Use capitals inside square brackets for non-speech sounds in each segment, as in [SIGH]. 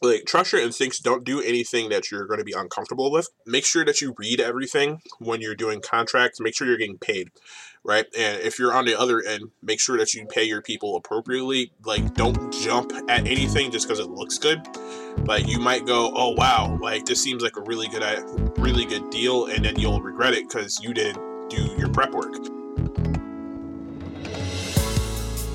Like trust your instincts don't do anything that you're going to be uncomfortable with. Make sure that you read everything when you're doing contracts make sure you're getting paid right? And if you're on the other end make sure that you pay your people appropriately. Like don't jump at anything just because it looks good like you might go oh wow like this seems like a really good really good deal and then you'll regret it because you didn't do your prep work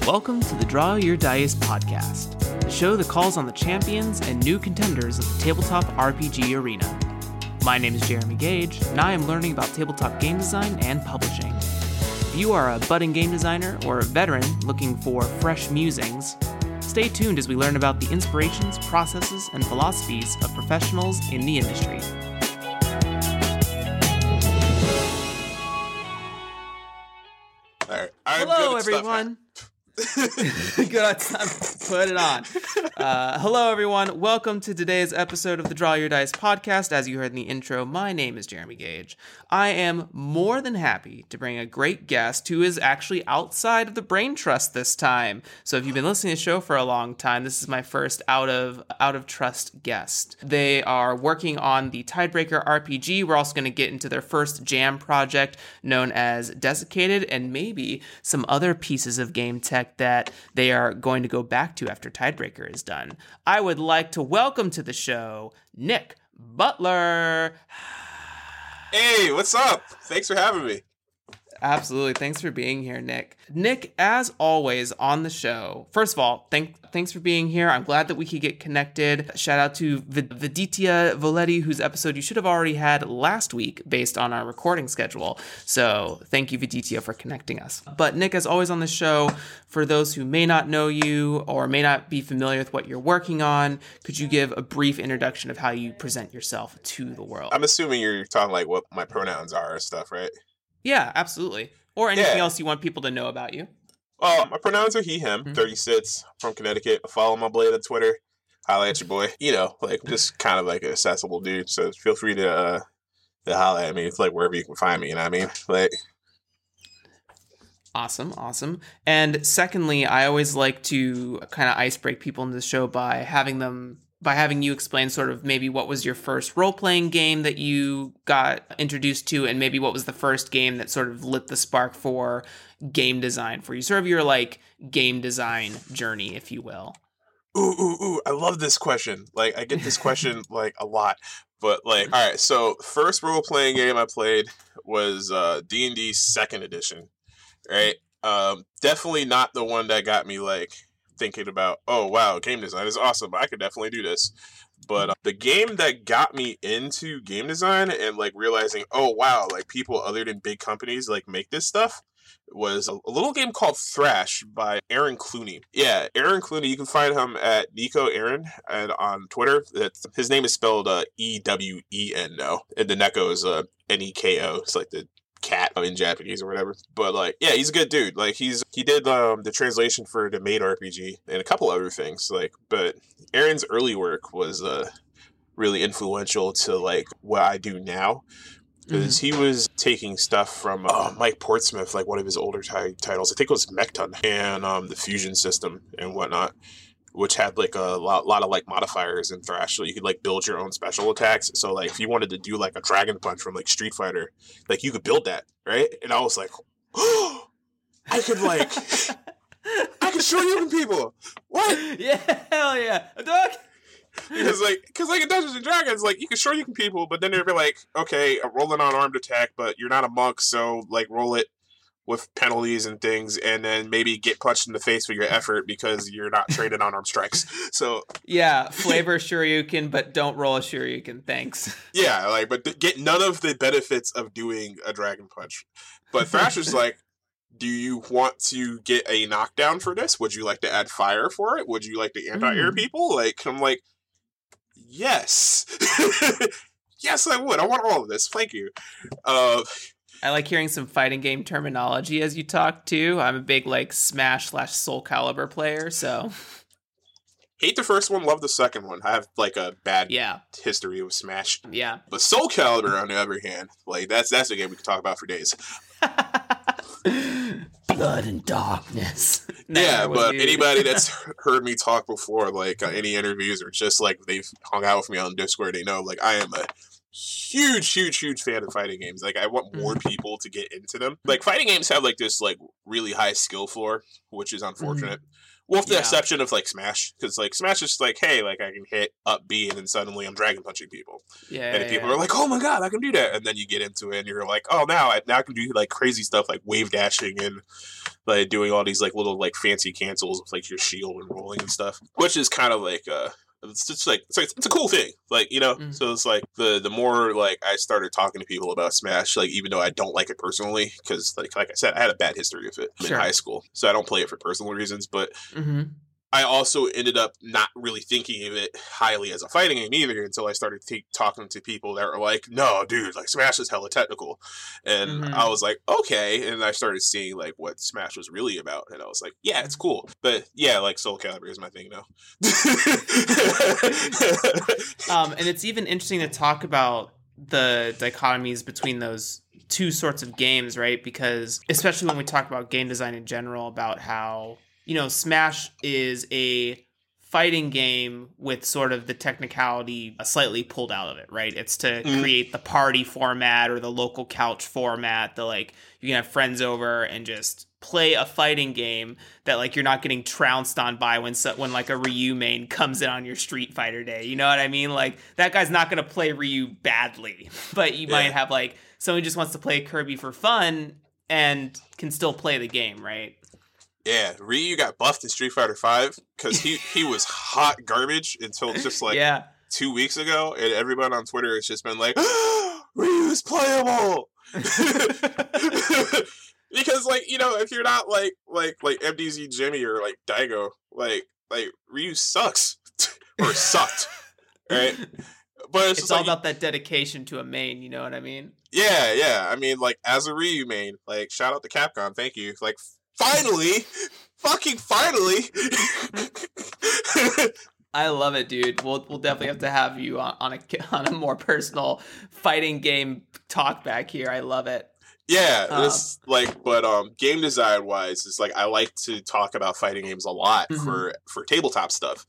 Welcome to the Draw Your Dice podcast, the show that calls on the champions and new contenders of the tabletop RPG arena. My name is Jeremy Gage, and I am learning about tabletop game design and publishing. If you are a budding game designer or a veteran looking for fresh musings, stay tuned as we learn about the inspirations, processes, and philosophies of professionals in the industry. all right Hello, good at stuff. everyone. [LAUGHS] Good time. Put it on. Uh, hello, everyone. Welcome to today's episode of the Draw Your Dice podcast. As you heard in the intro, my name is Jeremy Gage. I am more than happy to bring a great guest who is actually outside of the Brain Trust this time. So, if you've been listening to the show for a long time, this is my first out of out of trust guest. They are working on the Tidebreaker RPG. We're also going to get into their first jam project known as Desiccated, and maybe some other pieces of game tech that they are going to go back to after Tidebreaker is done. I would like to welcome to the show Nick Butler. [SIGHS] hey what's up thanks for having me Absolutely. Thanks for being here, Nick. Nick, as always on the show, first of all, thank, thanks for being here. I'm glad that we could get connected. Shout out to Vid- Viditya Voletti, whose episode you should have already had last week based on our recording schedule. So thank you, Viditya, for connecting us. But Nick, as always on the show, for those who may not know you or may not be familiar with what you're working on, could you give a brief introduction of how you present yourself to the world? i'm assuming you're talking like what my pronouns are and stuff right yeah, absolutely. Or anything Yeah. else you want people to know about you. Oh, my pronouns are he, him, Mhm. 36, from Connecticut. Fallonmyblade on Twitter. Holla at your boy. You know, like just kind of like an accessible dude. So feel free to uh to holla at me. It's like wherever you can find me, you know what I mean? Like Awesome, awesome. And secondly, I always like to kind of ice break people in the show by having them by having you explain sort of maybe what was your first role playing game that you got introduced to, and maybe what was the first game that sort of lit the spark for game design for you, sort of your like game design journey, if you will. ooh, ooh, ooh, I love this question. Like I get this question [LAUGHS] like a lot. But like, all right, so first role playing game I played was uh D and D second edition. Right? Um definitely not the one that got me like thinking about, oh wow, game design is awesome. I could definitely do this. But uh, the game that got me into game design and like realizing, oh wow, like people other than big companies like make this stuff was a, little game called Thrash by Ewen Cluney. Yeah, Ewen Cluney. You can find him at Neko Ewen and on Twitter. That's, his name is spelled uh, E W E N. No, and the Neko is uh, N E K O. It's like the cat in Japanese or whatever. But like, yeah, he's a good dude. Like he's he did um, the translation for the Maid RPG and a couple other things. Like, but Ewen's early work was uh, really influential to like what I do now. Because he was taking stuff from uh, Mike Pondsmith, like one of his older ti- titles. I think it was Mekton and um, the Fuzion system and whatnot which had like a lot, lot of like modifiers in Thrash, so you could like build your own special attacks. So like if you wanted to do like a Dragon Punch from like Street Fighter, like you could build that, right? And I was like, oh, [GASPS] I could like, I could Shoryuken people. What? [LAUGHS] Yeah, hell yeah, a dog. Because like, because like in Dungeons and Dragons, like you can Shoryuken people, but then they'd be like, okay, roll an unarmed attack, but you're not a monk, so like roll it with penalties and things, and then maybe get punched in the face for your effort because you're not trained on arm strikes. [LAUGHS] So Yeah, [LAUGHS] flavor Shoryuken, but don't roll a Shoryuken. Thanks. [LAUGHS] yeah, like but th- get none of the benefits of doing a dragon punch. But Thrasher's like, do you want to get a knockdown for this? Would you like to add fire for it? Would you like to anti-air Mm. people? Like I'm like, yes, yes, I would. I want all of this. Thank you. Uh, I like hearing some fighting game terminology as you talk too. I'm a big like Smash slash Soul Calibur player, so hate the first one, love the second one. I have like a bad yeah, history with Smash. yeah. But Soul Calibur, on the other hand, like that's that's a game we could talk about for days. [LAUGHS] Blood and darkness. yeah, but anybody that's [LAUGHS] heard me talk before, like uh, any interviews or just like they've hung out with me on Discord, they know like I am a huge, huge, huge fan of fighting games. Like I want more Mm-hmm. people to get into them. Like fighting games have like this like really high skill floor, which is unfortunate. Well, with the Mm-hmm. Yeah. exception of like Smash, because like Smash is just like, hey, like I can hit up B and then suddenly I'm dragon punching people. yeah, and yeah, people yeah. are like, "Oh my god, I can do that!" And then you get into it, and you're like, "Oh, now I now I can do like crazy stuff like wave dashing and like doing all these like little like fancy cancels with like your shield and rolling and stuff," which is kind of like uh, it's just like it's, like, it's a cool thing, like you know. Mhm. So it's like the the more like I started talking to people about Smash, like even though I don't like it personally, because like like I said, I had a bad history with it Sure. in high school, so I don't play it for personal reasons, but Mhm. I also ended up not really thinking of it highly as a fighting game either until I started t- talking to people that were like, "No, dude, like Smash is hella technical," and Mhm. I was like, "Okay," and I started seeing like what Smash was really about, and I was like, "Yeah, it's cool," but yeah, like Soul Calibur is my thing now. [LAUGHS] Um, and it's even interesting to talk about the dichotomies between those two sorts of games, right? Because especially when we talk about game design in general, about how you know Smash is a fighting game with sort of the technicality slightly pulled out of it, right? It's to Mhm. create the party format or the local couch format. The like you can have friends over and just play a fighting game that like you're not getting trounced on by when so, when like a Ryu main comes in on your Street Fighter day. You know what I mean? Like that guy's not gonna play Ryu badly, [LAUGHS] but you Yeah. might have like someone just wants to play Kirby for fun and can still play the game, right? Yeah, Ryu got buffed in Street Fighter Five because he he [LAUGHS] was hot garbage until just like yeah, two weeks ago, and everyone on Twitter has just been like, [GASPS] "Ryu's playable." [LAUGHS] [LAUGHS] because like you know if you're not like like like MDZ Jimmy or like Daigo like like Ryu sucks or sucked right but it's, it's all like, about that dedication to a main. You know what I mean? yeah yeah I mean like as a Ryu main like shout out to Capcom thank you like finally fucking finally I love it, dude. We'll we'll definitely have to have you on, on a [LAUGHS] on a more personal fighting game talk back here. I love it. Yeah, Um, this like, but um, game design wise, it's like I like to talk about fighting games a lot Mhm. for for tabletop stuff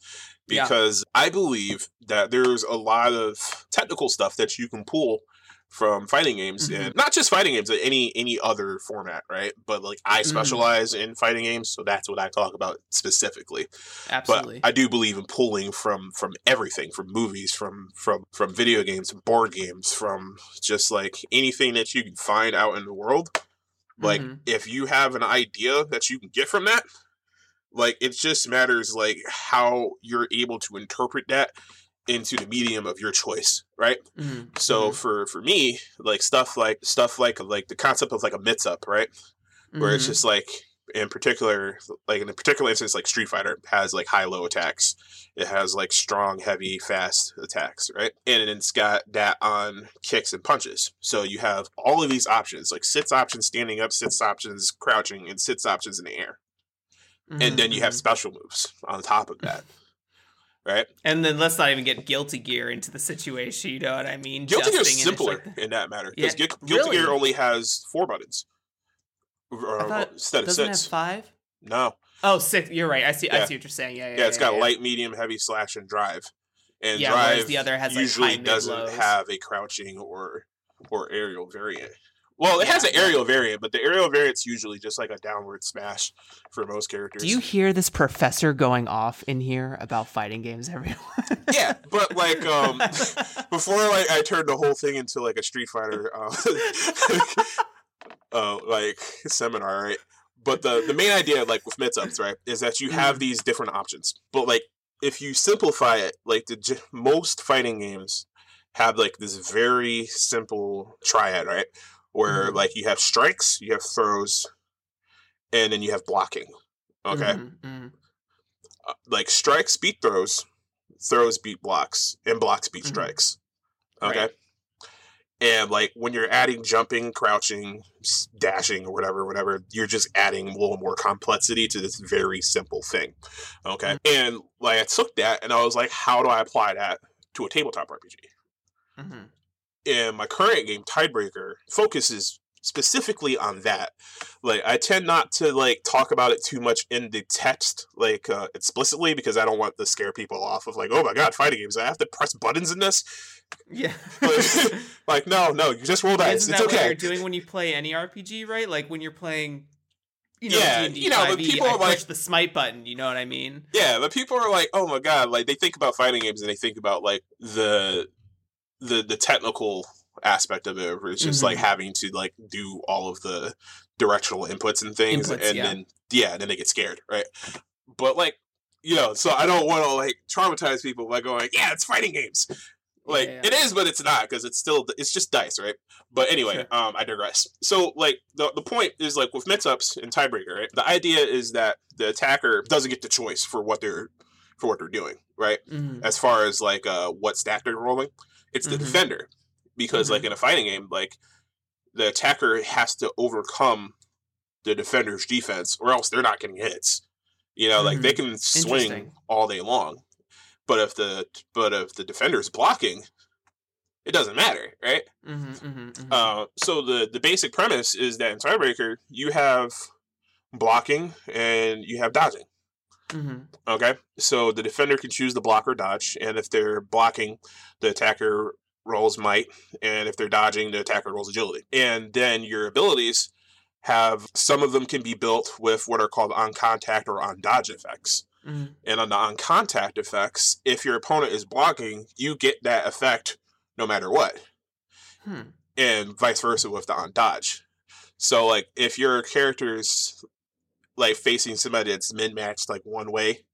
Yeah. because I believe that there's a lot of technical stuff that you can pull from fighting games Mhm. and not just fighting games, any any other format, right? But like I Mhm. specialize in fighting games, so that's what I talk about specifically Absolutely. but I do believe in pulling from from everything, from movies, from from from video games, from board games, from just like anything that you can find out in the world. Like Mhm. if you have an idea that you can get from that, like it just matters like how you're able to interpret that into the medium of your choice, right? Mhm. So Mhm. for for me, like stuff like stuff like like the concept of like a mix up, right? Where it's Mhm. just like in particular, like in a particular instance, like Street Fighter has like high low attacks. It has like strong, heavy, fast attacks, right? And then it's got that on kicks and punches. So you have all of these options, like sits options standing up, sits options crouching, and sits options in the air. And then you have Mhm. special moves on top of that. Right? And then let's not even get Guilty Gear into the situation. You know what I mean? Guilty Gear is Justing and it's simpler like- in that matter. Because Yeah, Guilty Gear only has four buttons. Or- I uh, thought instead of doesn't it six. have five? No. Oh, six. You're right. I see. I see what you're saying. Yeah, yeah. Yeah, it's yeah, got yeah. light, medium, heavy, slash, and drive. And Yeah, drive the other has, usually high, mid, doesn't lows. have a crouching or or aerial variant. Well, it has an aerial variant, but the aerial variant's usually just like a downward smash for most characters. Do you hear this professor going off in here about fighting games, everyone? [LAUGHS] Yeah, but like um [LAUGHS] before like I turned the whole thing into like a Street Fighter uh, [LAUGHS] uh like seminar, right? But the the main idea like with mix-ups, right, is that you have these different options. But like if you simplify it, like the j- most fighting games have like this very simple triad, right? Where Mhm. like you have strikes, you have throws, and then you have blocking. Okay? Mhm, mhm. uh, like strikes beat throws, throws beat blocks, and blocks beat Mhm. strikes. Okay. Right. And like when you're adding jumping, crouching, dashing, or whatever, whatever, you're just adding a little more complexity to this very simple thing. Okay. And like I took that and I was like, how do I apply that to a tabletop RPG? Mhm. In my current game, Tidebreaker, focuses specifically on that. Like, I tend not to like talk about it too much in the text, like uh, explicitly, because I don't want to scare people off of like, oh my god, fighting games, I have to press buttons in this. Yeah. Like, [LAUGHS] [LAUGHS] like, no, no, you just roll dice. Isn't It's that what you're doing when you play any RPG, right? Like when you're playing, you know, Yeah, D&D you know, but 5e, people I are like- push the smite button. You know what I mean? Yeah, but people are like, oh my god, like they think about fighting games and they think about like the the the technical aspect of it, where it's just like Mhm. having to like do all of the directional inputs and things, Inputs, and yeah. then yeah, then they get scared, right? But like, you know, so I don't want to like traumatize people by going, yeah, it's fighting games. Like Yeah. it is, but it's not because it's still it's just dice, right? But anyway, Sure. um, I digress. So like the the point is like with mix-ups and Tidebreaker, right? The idea is that the attacker doesn't get the choice for what they're for what they're doing, right? Mhm. As far as like uh what stack they're rolling, it's the Mhm. defender because like in a fighting game, like the attacker has to overcome the defender's defense, or else they're not getting hits. You know, like they can swing all day long, but if the but if the defender's blocking, it doesn't matter, right? Mhm, mhm, mhm. Uh, so the the basic premise is that in Tidebreaker you have blocking and you have dodging. Mhm. Okay, so the defender can choose the block or dodge, and if they're blocking, the attacker rolls might, and if they're dodging, the attacker rolls agility. And then your abilities have some of them can be built with what are called on contact or on dodge effects. Mhm. And on the on contact effects, if your opponent is blocking, you get that effect no matter what Hmm. and vice versa with the on dodge. So like if your character's like facing somebody that's min matched like one way,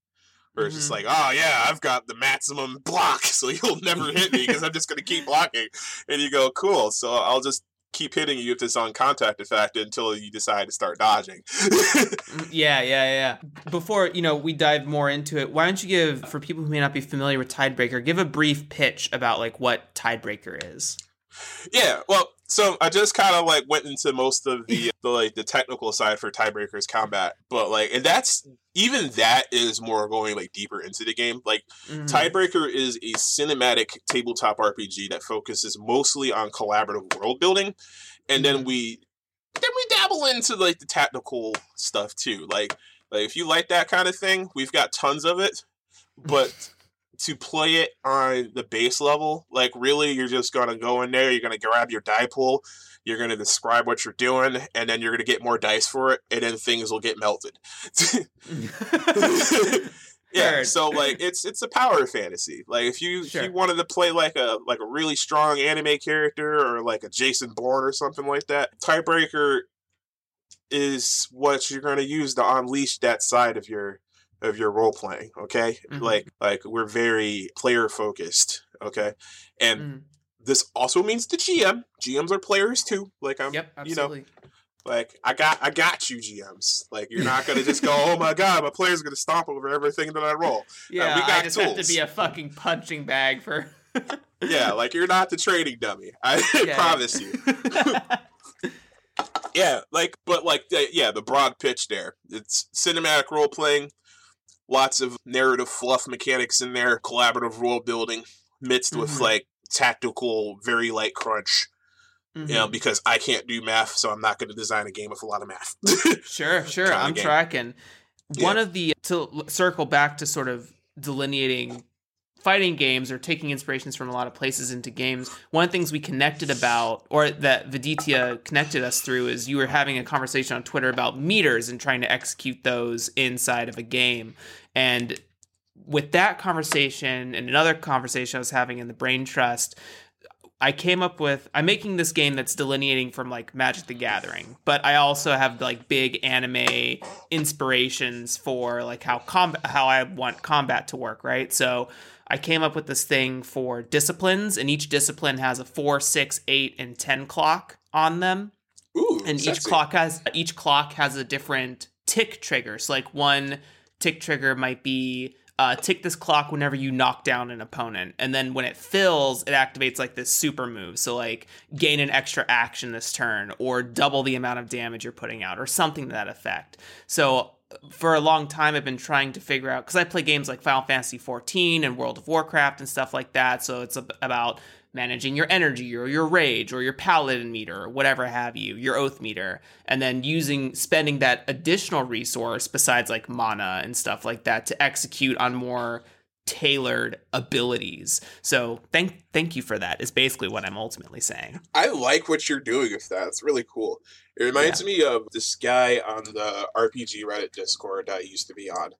or it's just like, oh yeah, I've got the maximum [LAUGHS] block, so you'll never hit me because I'm just gonna keep [LAUGHS] blocking. And you go, cool, so I'll just keep hitting you with this on contact effect until you decide to start dodging. Mm, Yeah, yeah, yeah. Before you know, we dive more into it. Why don't you give, for people who may not be familiar with Tidebreaker, give a brief pitch about like what Tidebreaker is? Yeah, well, so I just kind of like went into most of the the like the technical side for Tidebreakers combat, but like, and that's even that is more going like deeper into the game. Like, Mhm. Tidebreaker is a cinematic tabletop RPG that focuses mostly on collaborative world building, and then we then we dabble into like the tactical stuff too. Like, like if you like that kind of thing, we've got tons of it, but to play it on the base level, like really, you're just gonna go in there, you're gonna grab your die pool, you're gonna describe what you're doing, and then you're gonna get more dice for it, and then things will get melted. [LAUGHS] yeah, so like it's it's a power fantasy. Like if you if you wanted to play like a like a really strong anime character or like a Jason Bourne or something like that, Tidebreaker is what you're gonna use to unleash that side of your of your role playing. Okay, Mhm. like like we're very player focused. Okay, and Mhm. this also means the GM. GMs are players too. Like I'm, Yep, you know. Like I got I got you GMs. Like you're not gonna just go, oh my [LAUGHS] god, my player's gonna stomp over everything that I roll. Yeah, we I got just have to be a fucking punching bag for. Yeah, [LAUGHS] like you're not the trading dummy. [LAUGHS] I Yeah, promise you. Yeah, like but like yeah, the broad pitch there. It's cinematic role playing, lots of narrative fluff mechanics in there, collaborative world building mixed with Mhm. like tactical, very light crunch. You know, Mhm. because I can't do math, so I'm not going to design a game with a lot of math. Sure, [LAUGHS] sure. I'm game. tracking. One Yeah. of the to circle back to sort of delineating fighting games or taking inspirations from a lot of places into games. One of the things we connected about, or that Viditya connected us through, is you were having a conversation on Twitter about meters and trying to execute those inside of a game. And with that conversation and another conversation I was having in the Brain Trust, I came up with I'm making this game that's delineating from like Magic the Gathering, but I also have like big anime inspirations for like how combat how I want combat to work, right? So I came up with this thing for disciplines, and each discipline has a four, six, eight, and ten clock on them Ooh, and each clock has each clock has a different tick trigger. So like one tick trigger might be uh, tick this clock whenever you knock down an opponent, and then when it fills, it activates like this super move. So like gain an extra action this turn, or double the amount of damage you're putting out, or something to that effect. So for a long time I've been trying to figure out because I play games like Final Fantasy 14 and World of Warcraft and stuff like that. So it's about managing your energy or your rage or your paladin meter or whatever have you, your oath meter, and then using spending that additional resource besides like mana and stuff like that to execute on more tailored abilities. So thank thank you for that. Is basically what I'm ultimately saying. I like what you're doing with that. It's really cool. It reminds me of this guy on the RPG Reddit Discord that I used to be on.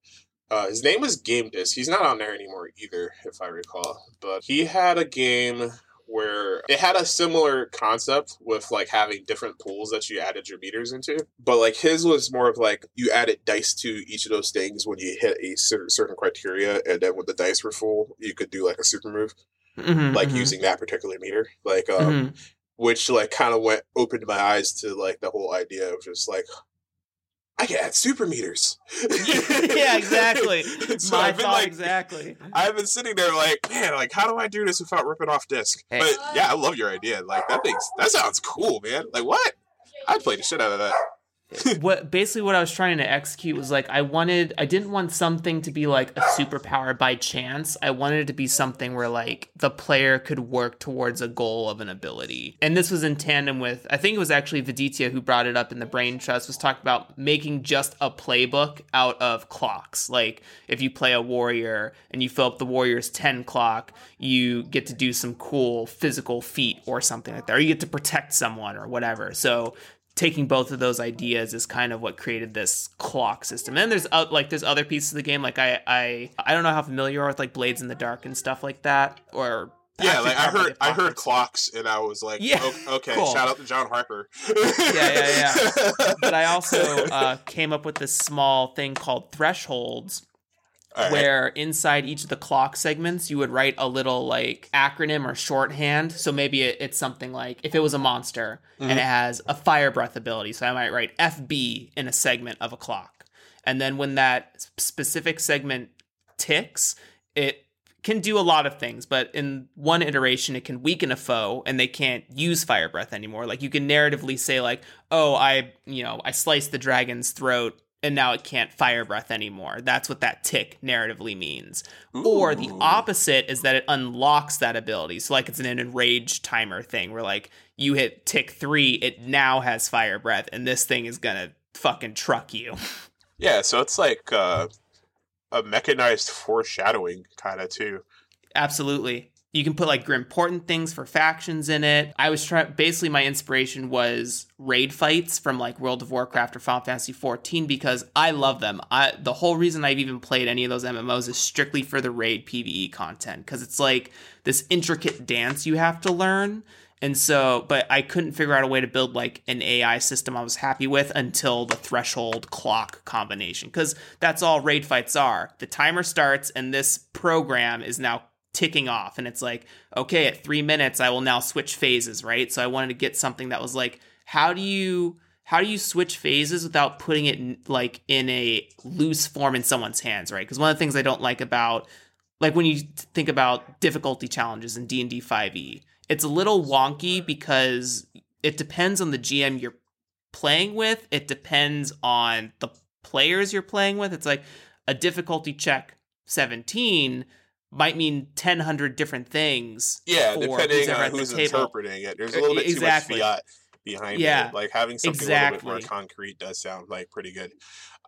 Uh, his name was Game Disc. He's not on there anymore either, if I recall. But he had a game where it had a similar concept with like having different pools that you added your meters into. But like his was more of like you added dice to each of those things when you hit a cer- certain criteria, and then when the dice were full, you could do like a super move, Mhm, like mhm, using that particular meter. Like um, mhm. which like kind of went opened my eyes to like the whole idea of just like I can add super meters. [LAUGHS] yeah, exactly. [LAUGHS] so My I've been like, exactly. I've been sitting there like, man, like how do I do this without ripping off disc? Hey. But yeah, I love your idea. Like that thing's that sounds cool, man. Like what? I'd play the shit out of that. What basically what I was trying to execute was like I wanted I didn't want something to be like a superpower by chance. I wanted it to be something where like the player could work towards a goal of an ability. And this was in tandem with I think it was actually Viditya who brought it up in the Brain Trust was talking about making just a playbook out of clocks. Like if you play a warrior and you fill up the warrior's 10 clock, you get to do some cool physical feat or something like that. Or you get to protect someone or whatever. So taking both of those ideas is kind of what created this clock system. And there's uh, like there's other pieces of the game like I I I don't know how familiar you are with like Blades in the Dark and stuff like that or Yeah, like I heard I heard clocks and I was like, Yeah, "O- okay, cool. shout out to John Harper. yeah, yeah. Yeah. [LAUGHS] But I also uh, came up with this small thing called thresholds right. where inside each of the clock segments you would write a little like acronym or shorthand. So maybe it, it's something like if it was a monster and it mm-hmm. has a fire breath ability so i might write fb in a segment of a clock. And then when that specific segment ticks it can do a lot of things but in one iteration it can weaken a foe and they can't use fire breath anymore. Like you can narratively say like oh i you know i sliced the dragon's throat and now it can't fire breath anymore. That's what that tick narratively means. Or the opposite is that it unlocks that ability. So like it's an enraged timer thing where like you hit tick three, it now has fire breath, and this thing is gonna fucking truck you. [LAUGHS] yeah, so it's like uh, a mechanized foreshadowing kind of too. Absolutely. You can put like important things for factions in it. I was trying basically my inspiration was raid fights from like World of Warcraft or Final Fantasy 14 because I love them. I the whole reason I've even played any of those MMOs is strictly for the raid PvE content cuz it's like this intricate dance you have to learn. And so, but I couldn't figure out a way to build like an AI system I was happy with until the threshold clock combination. Because that's all raid fights are. The timer starts, and this program is now ticking off. And it's like, okay, at three minutes, I will now switch phases, right? So I wanted to get something that was like, how do you how do you switch phases without putting it in, like in a loose form in someone's hands, right? Because one of the things I don't like about like when you think about difficulty challenges in D&D 5e, it's a little wonky because it depends on the GM you're playing with, it depends on the players you're playing with. It's like a difficulty check 17 might mean 1000 different things. Yeah, for depending on who's interpreting it. There's a little bit Exactly. too much fiat behind Yeah, it. Like having something a little bit more concrete does sound like pretty good.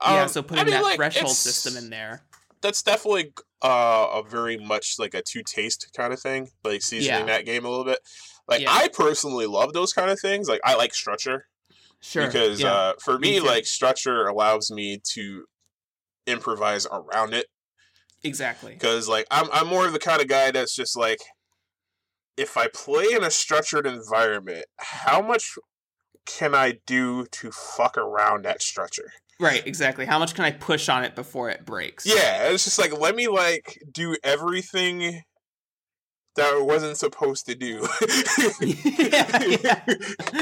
yeah, Um, so I putting mean, that like, threshold system in there. That's definitely uh, a very much like a two taste kind of thing, like seasoning Yeah. that game a little bit. Like Yeah. I personally love those kind of things. Like I like structure Sure. because yeah. uh, for Me me, like structure allows me to improvise around it. Exactly. because like I'm I'm more of the kind of guy that's just like if I play in a structured environment, how much can I do to fuck around that structure? Right, exactly. How much can I push on it before it breaks? Yeah, it's just like let me like do everything that I wasn't supposed to do. [LAUGHS] [LAUGHS] Yeah, yeah.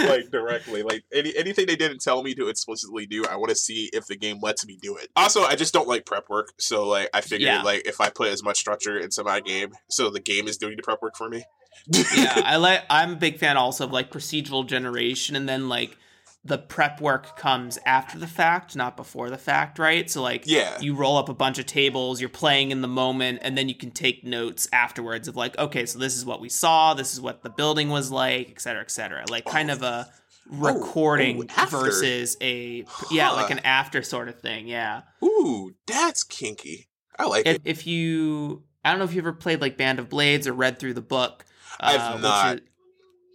like directly. Like any anything they didn't tell me to explicitly do, I want to see if the game lets me do it. Also, I just don't like prep work, so like I figured Yeah. like if I put as much structure into my game, so the game is doing the prep work for me. yeah, [LAUGHS] I like. I'm a big fan also of like procedural generation, and then like the prep work comes after the fact, not before the fact, right? So like, Yeah. you roll up a bunch of tables, you're playing in the moment, and then you can take notes afterwards of like, okay, so this is what we saw, this is what the building was like, et cetera, et cetera. Like kind of a recording oh, after. versus a yeah, like an after sort of thing. Yeah. Ooh, that's kinky. I like if, it. if you i don't know if you ever played like band of blades or read through the book I've uh, not. is-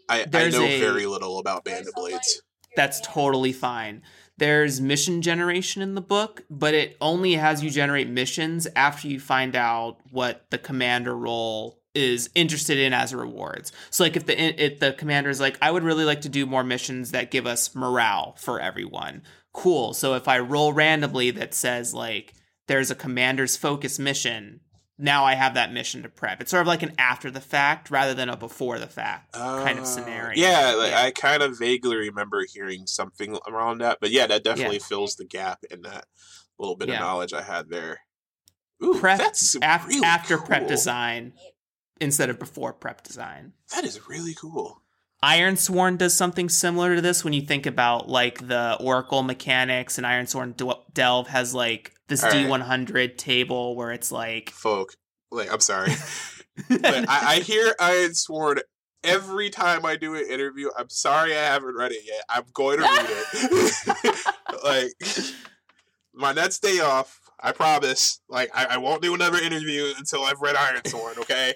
I, I know a- very little about Band of Blades. That's totally fine. There's mission generation in the book but it only has you generate missions after you find out what the commander role is interested in as rewards. So like if the if the commander is like i would really like to do more missions that give us morale for everyone. Cool. So if i roll randomly that says like there's a commander's focus mission now i have that mission to prep it's sort of like an after the fact rather than a before the fact kind of Uh, scenario Yeah, like I kind of vaguely remember hearing something around that, but yeah, that definitely fills the gap in that little bit Yeah. of knowledge I had there. Ooh, prep that's af- really after prep design instead of before prep design. That is really cool. Ironsworn does something similar to this when you think about like the Oracle mechanics, and Ironsworn Delve has like this All right. D100 table where it's like. Folk, like I'm sorry, [LAUGHS] but I, I [LAUGHS] hear Ironsworn every time I do an interview. I'm sorry I haven't read it yet. I'm going to read it. [LAUGHS] like my next day off. I promise. Like I, I won't do another interview until I've read Ironsworn. Okay.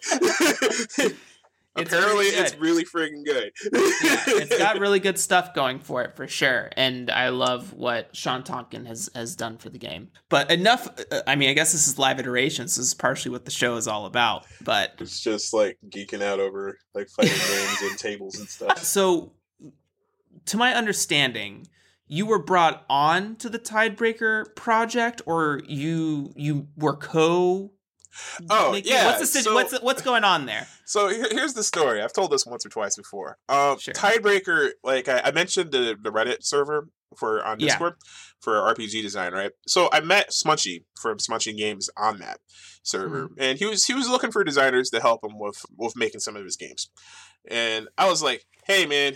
Apparently, really it's really freaking good. yeah, it's got [LAUGHS] really good stuff going for it for sure, and I love what Shawn Tomkin has has done for the game. But enough. uh, I mean, I guess this is live iterations. This is partially what the show is all about. But It's just like geeking out over like fighting [LAUGHS] games and tables and stuff. so to my understanding you were brought on to the tidebreaker project or you you were co Oh making- yeah. what's the so, what's what's going on there [LAUGHS] so here's the story. I've told this once or twice before. Um, Sure. Tidebreaker, like I, I mentioned the the Reddit server for on Yeah. Discord for RPG design, right? So I met Smunchy from Smunchy Games on that server, Mm-hmm. and he was he was looking for designers to help him with with making some of his games, and I was like, hey man,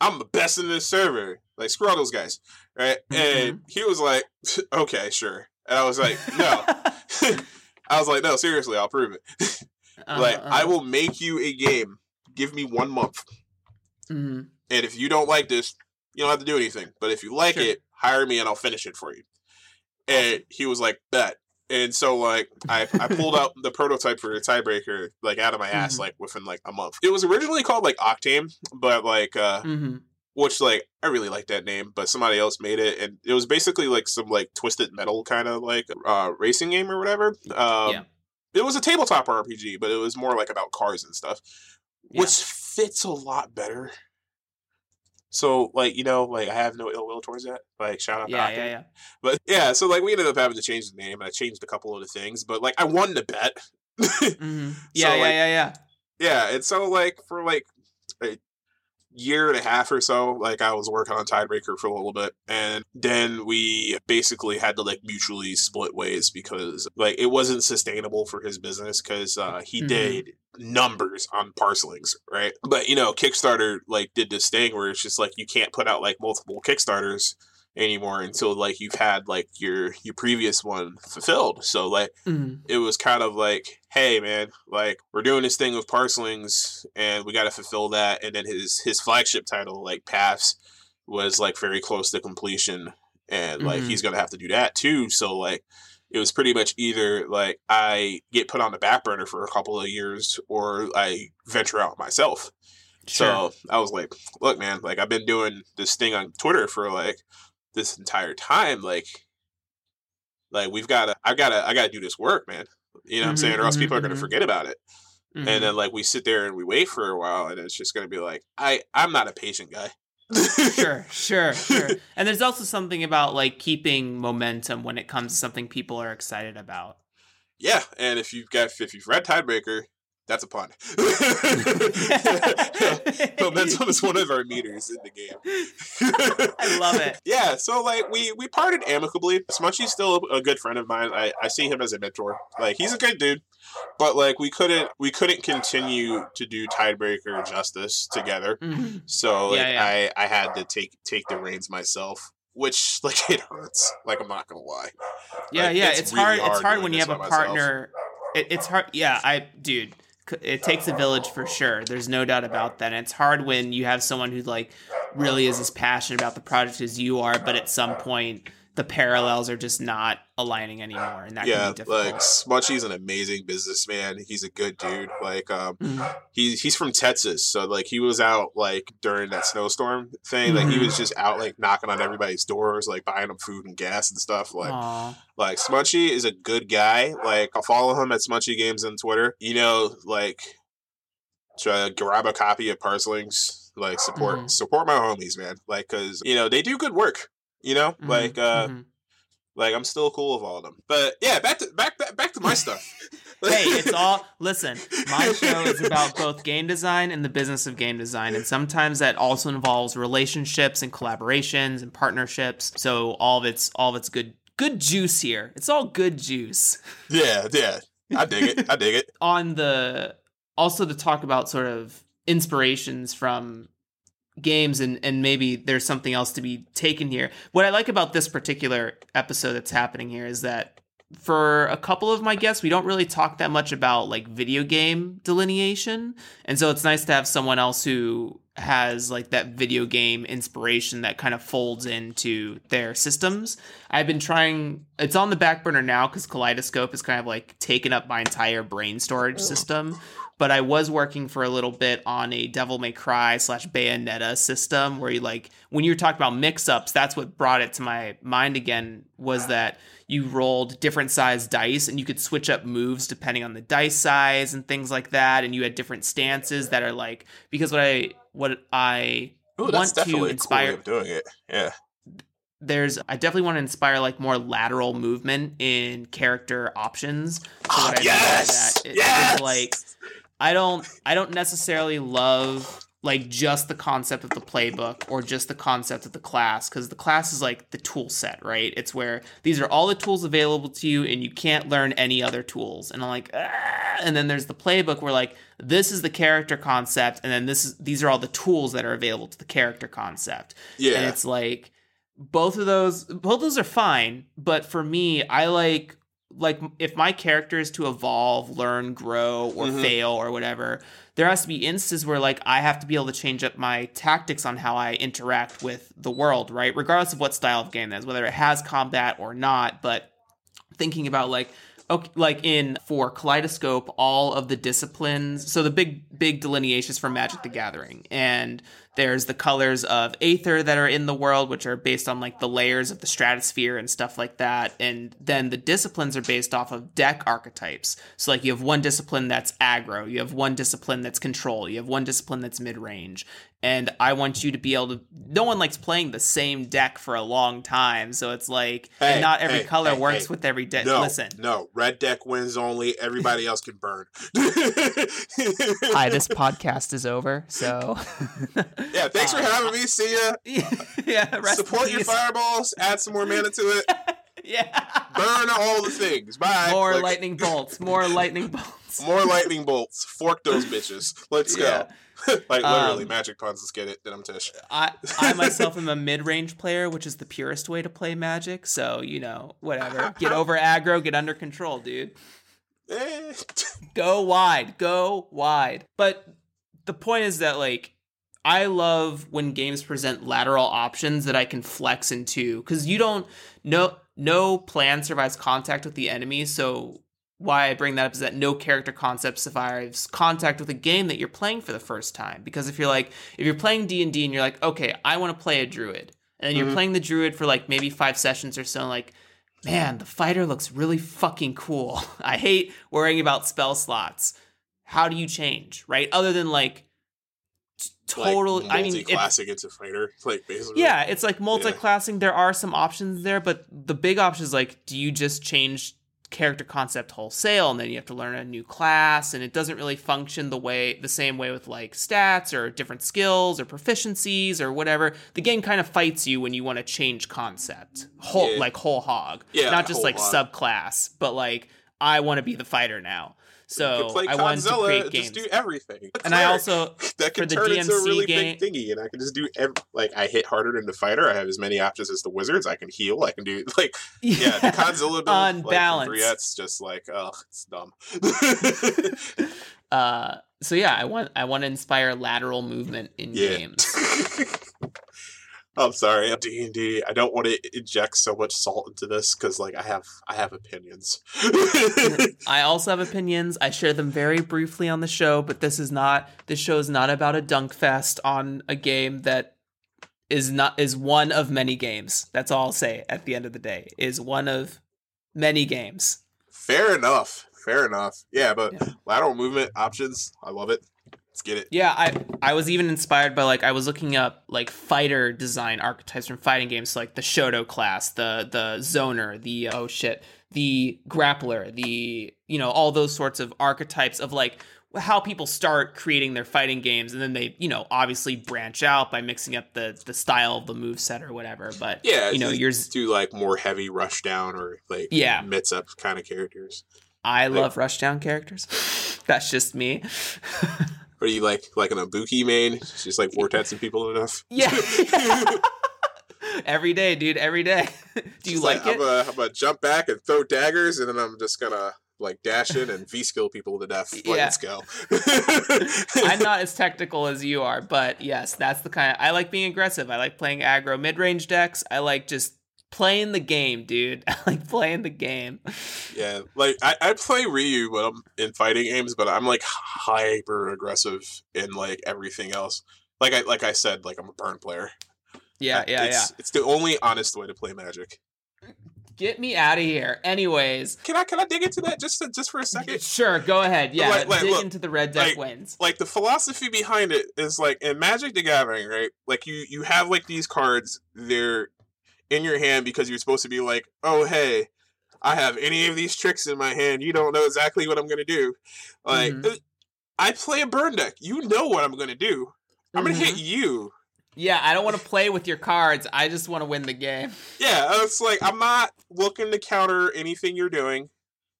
I'm the best in this server. Like screw all those guys, right? Mm-hmm. And he was like, [LAUGHS] okay, sure. And I was like, [LAUGHS] no. [LAUGHS] I was like, no, seriously, I'll prove it. Uh, [LAUGHS] like, uh, I will make you a game. Give me one month. mhm. And if you don't like this, you don't have to do anything. But if you like Sure. it, hire me and I'll finish it for you. And he was like, bet. And so like I, I pulled out the prototype for a Tidebreaker like out of my ass Mhm. like within like a month. It was originally called like Octane, but like uh Mhm. Which like I really like that name, but somebody else made it, and it was basically like some like twisted metal kind of like uh racing game or whatever. Um, Yeah. It was a tabletop RPG, but it was more like about cars and stuff, Yeah. which fits a lot better. So like you know like I have no ill will towards that. Like shout out yeah to yeah Octane. yeah But yeah, so like we ended up having to change the name. and I changed a couple of the things, but like I won the bet. [LAUGHS] Mhm. yeah yeah like, yeah yeah Yeah, and so like for like year and a half or so, like I was working on Tidebreaker for a little bit, and then we basically had to like mutually split ways because like it wasn't sustainable for his business because uh, he Mhm. did numbers on parcelings, right? But you know, Kickstarter like did this thing where it's just like you can't put out like multiple Kickstarters anymore until like you've had like your your previous one fulfilled. So like Mhm. it was kind of like, hey man, like we're doing this thing with parcelings and we got to fulfill that. And then his his flagship title, like Paths, was like very close to completion, and like Mhm. he's gonna have to do that too. So like it was pretty much either like I get put on the back burner for a couple of years or I venture out myself. Sure. So I was like, look, man, like I've been doing this thing on Twitter for like this entire time. Like, like we've got to, I gotta, I gotta do this work, man. You know what I'm Mhm, saying? Or else mhm, people are gonna mhm. forget about it. Mhm. And then like we sit there and we wait for a while, and it's just gonna be like, I, I'm not a patient guy. sure, sure, sure. [LAUGHS] And there's also something about like keeping momentum when it comes to something people are excited about. Yeah, and if you've got, if you've read Tidebreaker, that's a pun. [LAUGHS] Momentum is one of our meters in the game. [LAUGHS] I love it. [LAUGHS] Yeah, so like we we parted amicably. Smunchy's still a good friend of mine. I, I see him as a mentor. Like he's a good dude. But like we couldn't we couldn't continue to do Tidebreaker justice together. Mhm. So like Yeah, yeah. I I had to take take the reins myself, which like it hurts. Like I'm not gonna lie. Yeah, Like, yeah. it's It's, really hard. hard It's hard when you have a partner. It, it's hard. Yeah, I, dude. It takes a village for sure. There's no doubt about that. And it's hard when you have someone who like really is as passionate about the project as you are, but at some point the parallels are just not aligning anymore, and that yeah, can be difficult. like Smunchy's an amazing businessman. He's a good dude. Like um Mhm. he's he's from Texas, so like he was out like during that snowstorm thing. Like he was just out like knocking on everybody's doors, like buying them food and gas and stuff. Like Aw. like Smunchy is a good guy. Like I'll follow him at Smunchy Games on Twitter. You know, like to grab a copy of Parcelings. Like support Mhm. support my homies, man. Like because you know they do good work. You know, Mhm, like uh mhm. like I'm still cool with all of them. But yeah, back to back back, back to my stuff. [LAUGHS] hey, it's all listen. My [LAUGHS] show is about both game design and the business of game design, and sometimes that also involves relationships and collaborations and partnerships. So all of it's all of it's good good juice here. It's all good juice. yeah, yeah. I dig it. I dig it. [LAUGHS] On the also to talk about sort of inspirations from games and and maybe there's something else to be taken here. What I like about this particular episode that's happening here is that for a couple of my guests, we don't really talk that much about like video game delineation. And so it's nice to have someone else who has like that video game inspiration that kind of folds into their systems. I've been trying, it's on the back burner now because Kaleidoscope is kind of like taken up my entire brain storage system. But I was working for a little bit on a Devil May Cry slash Bayonetta system where you like, when you were talking about mix ups, that's what brought it to my mind again was that you rolled different size dice and you could switch up moves depending on the dice size and things like that and you had different stances that are like because what i what i Ooh, want that's to definitely a cool way inspire of doing it. Yeah. there's i definitely want to inspire like more lateral movement in character options so Ah, what I mean by yes! that is- is, Yes! like i don't i don't necessarily love like just the concept of the playbook or just the concept of the class because the class is like the tool set right it's where these are all the tools available to you and you can't learn any other tools and i'm like ah! and then there's the playbook where like this is the character concept and then this is these are all the tools that are available to the character concept Yeah. and it's like both of those both of those are fine but for me i like like if my character is to evolve learn grow or Mhm. fail or whatever there has to be instances where like i have to be able to change up my tactics on how i interact with the world right regardless of what style of game that is whether it has combat or not but thinking about like okay, like in for kaleidoscope all of the disciplines so the big big delineations from magic the gathering and there's the colors of aether that are in the world which are based on like the layers of the stratosphere and stuff like that and then the disciplines are based off of deck archetypes so like you have one discipline that's aggro you have one discipline that's control you have one discipline that's mid-range and I want you to be able to. No one likes playing the same deck for a long time, so it's like, Hey, and not every hey, color hey, works hey. with every deck. No, Listen, no, red deck wins only. Everybody else can burn. [LAUGHS] hi, this podcast is over, so [LAUGHS] yeah, thanks for having me. See ya. [LAUGHS] yeah, rest Support your fireballs. Add some more mana to it. [LAUGHS] Yeah, Burn all the things. Bye. more Like, lightning bolts, more lightning bolts. More lightning bolts. Fork those bitches. Let's go. [LAUGHS] like literally, Um, magic puns. Let's get it. Then I'm Tish. I, I myself am a mid-range player, which is the purest way to play Magic. So you know, whatever. Get over aggro, get under control, dude. Eh. Go wide, go wide. But the point is that like I love when games present lateral options that I can flex into because you don't no no plan survives contact with the enemy. So why I bring that up is that no character concept survives contact with a game that you're playing for the first time. Because if you're like if you're playing D and D and you're like okay I want to play a druid and then you're mm-hmm. playing the druid for like maybe five sessions or so like man, the fighter looks really fucking cool. [LAUGHS] I hate worrying about spell slots. How do you change, right? Other than like t- total, like, I mean, classic a fighter. Like basically. yeah, it's like multi-classing. There are some options there, but the big option is like, do you just change character concept wholesale and then you have to learn a new class and it doesn't really function the way the same way with like stats or different skills or proficiencies or whatever the game kind of fights you when you want to change concept whole Yeah. like whole hog Yeah, not just like hog. subclass but like i want to be the fighter now so i wanted to create just games do everything. and i also [LAUGHS] that for can the turn into a really game- big thingy, and I can just do ev- like I hit harder than the fighter. I have as many options as the wizards. I can heal. I can do [LAUGHS] like yeah, the [LAUGHS] Godzilla build, On like, balance. It's just like oh, it's dumb. uh so yeah i want i want to inspire lateral movement in Yeah. games I'm sorry, I'm D and D. I don't want to inject so much salt into this because like I have I have opinions. [LAUGHS] I also have opinions. I share them very briefly on the show, but this is not this show is not about a dunk fest on a game that is not is one of many games. That's all I'll say at the end of the day. Is one of many games. Fair enough. Fair enough. Yeah, but Yeah. lateral movement options, I love it. Let's get it. Yeah, I I was even inspired by like I was looking up like fighter design archetypes from fighting games, so, like the Shoto class, the the zoner, the oh shit, the grappler, the you know all those sorts of archetypes of like how people start creating their fighting games, and then they you know obviously branch out by mixing up the the style of the move set or whatever. But Yeah, you know yours. do like more heavy rush down or like Yeah. mix up kind of characters. I love rushdown characters. [LAUGHS] That's just me. [LAUGHS] Or you like like an Ibuki main, just like vortexing people enough. yeah. [LAUGHS] [LAUGHS] every day, dude. Every day. [LAUGHS] Do you Just like, it? I'm gonna, I'm gonna jump back and throw daggers, and then I'm just gonna like dash in and v skill people to death. Like, Yeah. Let's go. I'm not as technical as you are, but yes, that's the kind of I like being aggressive. I like playing aggro mid-range decks. I like just playing the game, dude. [LAUGHS] Like playing the game. Yeah, like I, I play Ryu, but I'm in fighting games, but I'm like hyper aggressive in like everything else. Like I like I said, like I'm a burn player. Yeah, yeah, yeah. it's, It's the only honest way to play Magic. Get me out of here. Anyways, Can I can I dig into that just to, just for a second? sure, go ahead. Yeah, Like- like, dig look, into the red deck like- wins. Like the philosophy behind it is like in Magic the Gathering, right? Like you you have like these cards, they're in your hand because you're supposed to be like, oh hey, I have any of these tricks in my hand. You don't know exactly what I'm gonna do. Like Mhm. uh, I play a burn deck. You know what I'm gonna do. I'm gonna Mhm. hit you. Yeah, I don't want to play with your cards. I just want to win the game. Yeah, it's like I'm not looking to counter anything you're doing.